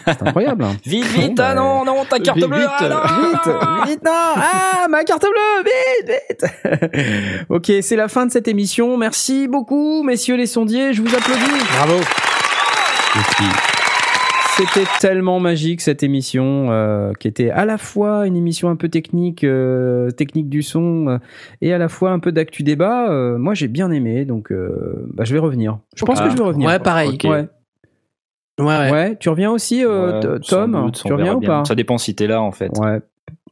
C'est incroyable. hein. Vite, Bon, vite, bah, ah non, non, ta carte vite, bleue, vite, ah non, Vite, vite, non Ah, ma carte bleue, vite, vite Ok, c'est la fin de cette émission. Merci beaucoup, messieurs les sondiers. Je vous applaudis. Bravo. C'était tellement magique cette émission, euh, qui était à la fois une émission un peu technique, euh, technique du son, euh, et à la fois un peu d'actu débat. Euh, moi, j'ai bien aimé, donc euh, bah, je vais revenir. Je pense Ah, que je vais revenir. Ouais, pareil. Ouais. Ouais, ouais. Ouais, tu reviens aussi, euh, Tom doute, Tu reviens ou bien. pas? Ça dépend si t'es là, en fait. Ouais.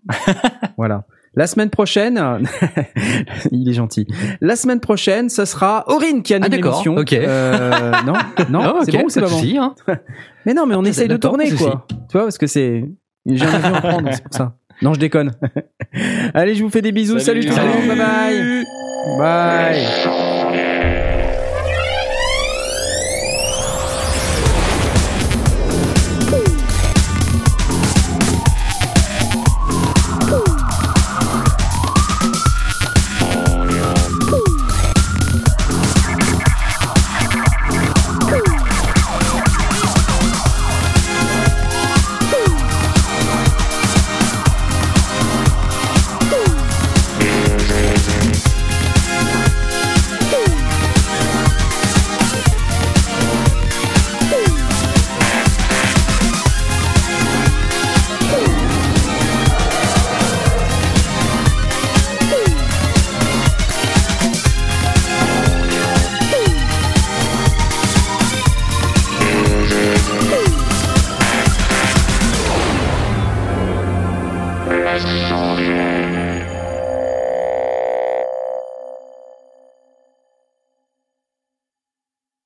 voilà. La semaine prochaine, il est gentil. La semaine prochaine, ce sera Aurine qui anime Ah, d'accord, l'émission. ok. Euh, non, non, c'est bon c'est pas de bon hein. Mais non, mais on Ah, essaye de tourner, de quoi. Tu vois, parce que c'est. J'ai un avion à prendre, c'est pour ça. Non, je déconne. Allez, je vous fais des bisous. Salut, Salut. tout le monde. Salut. Bye bye.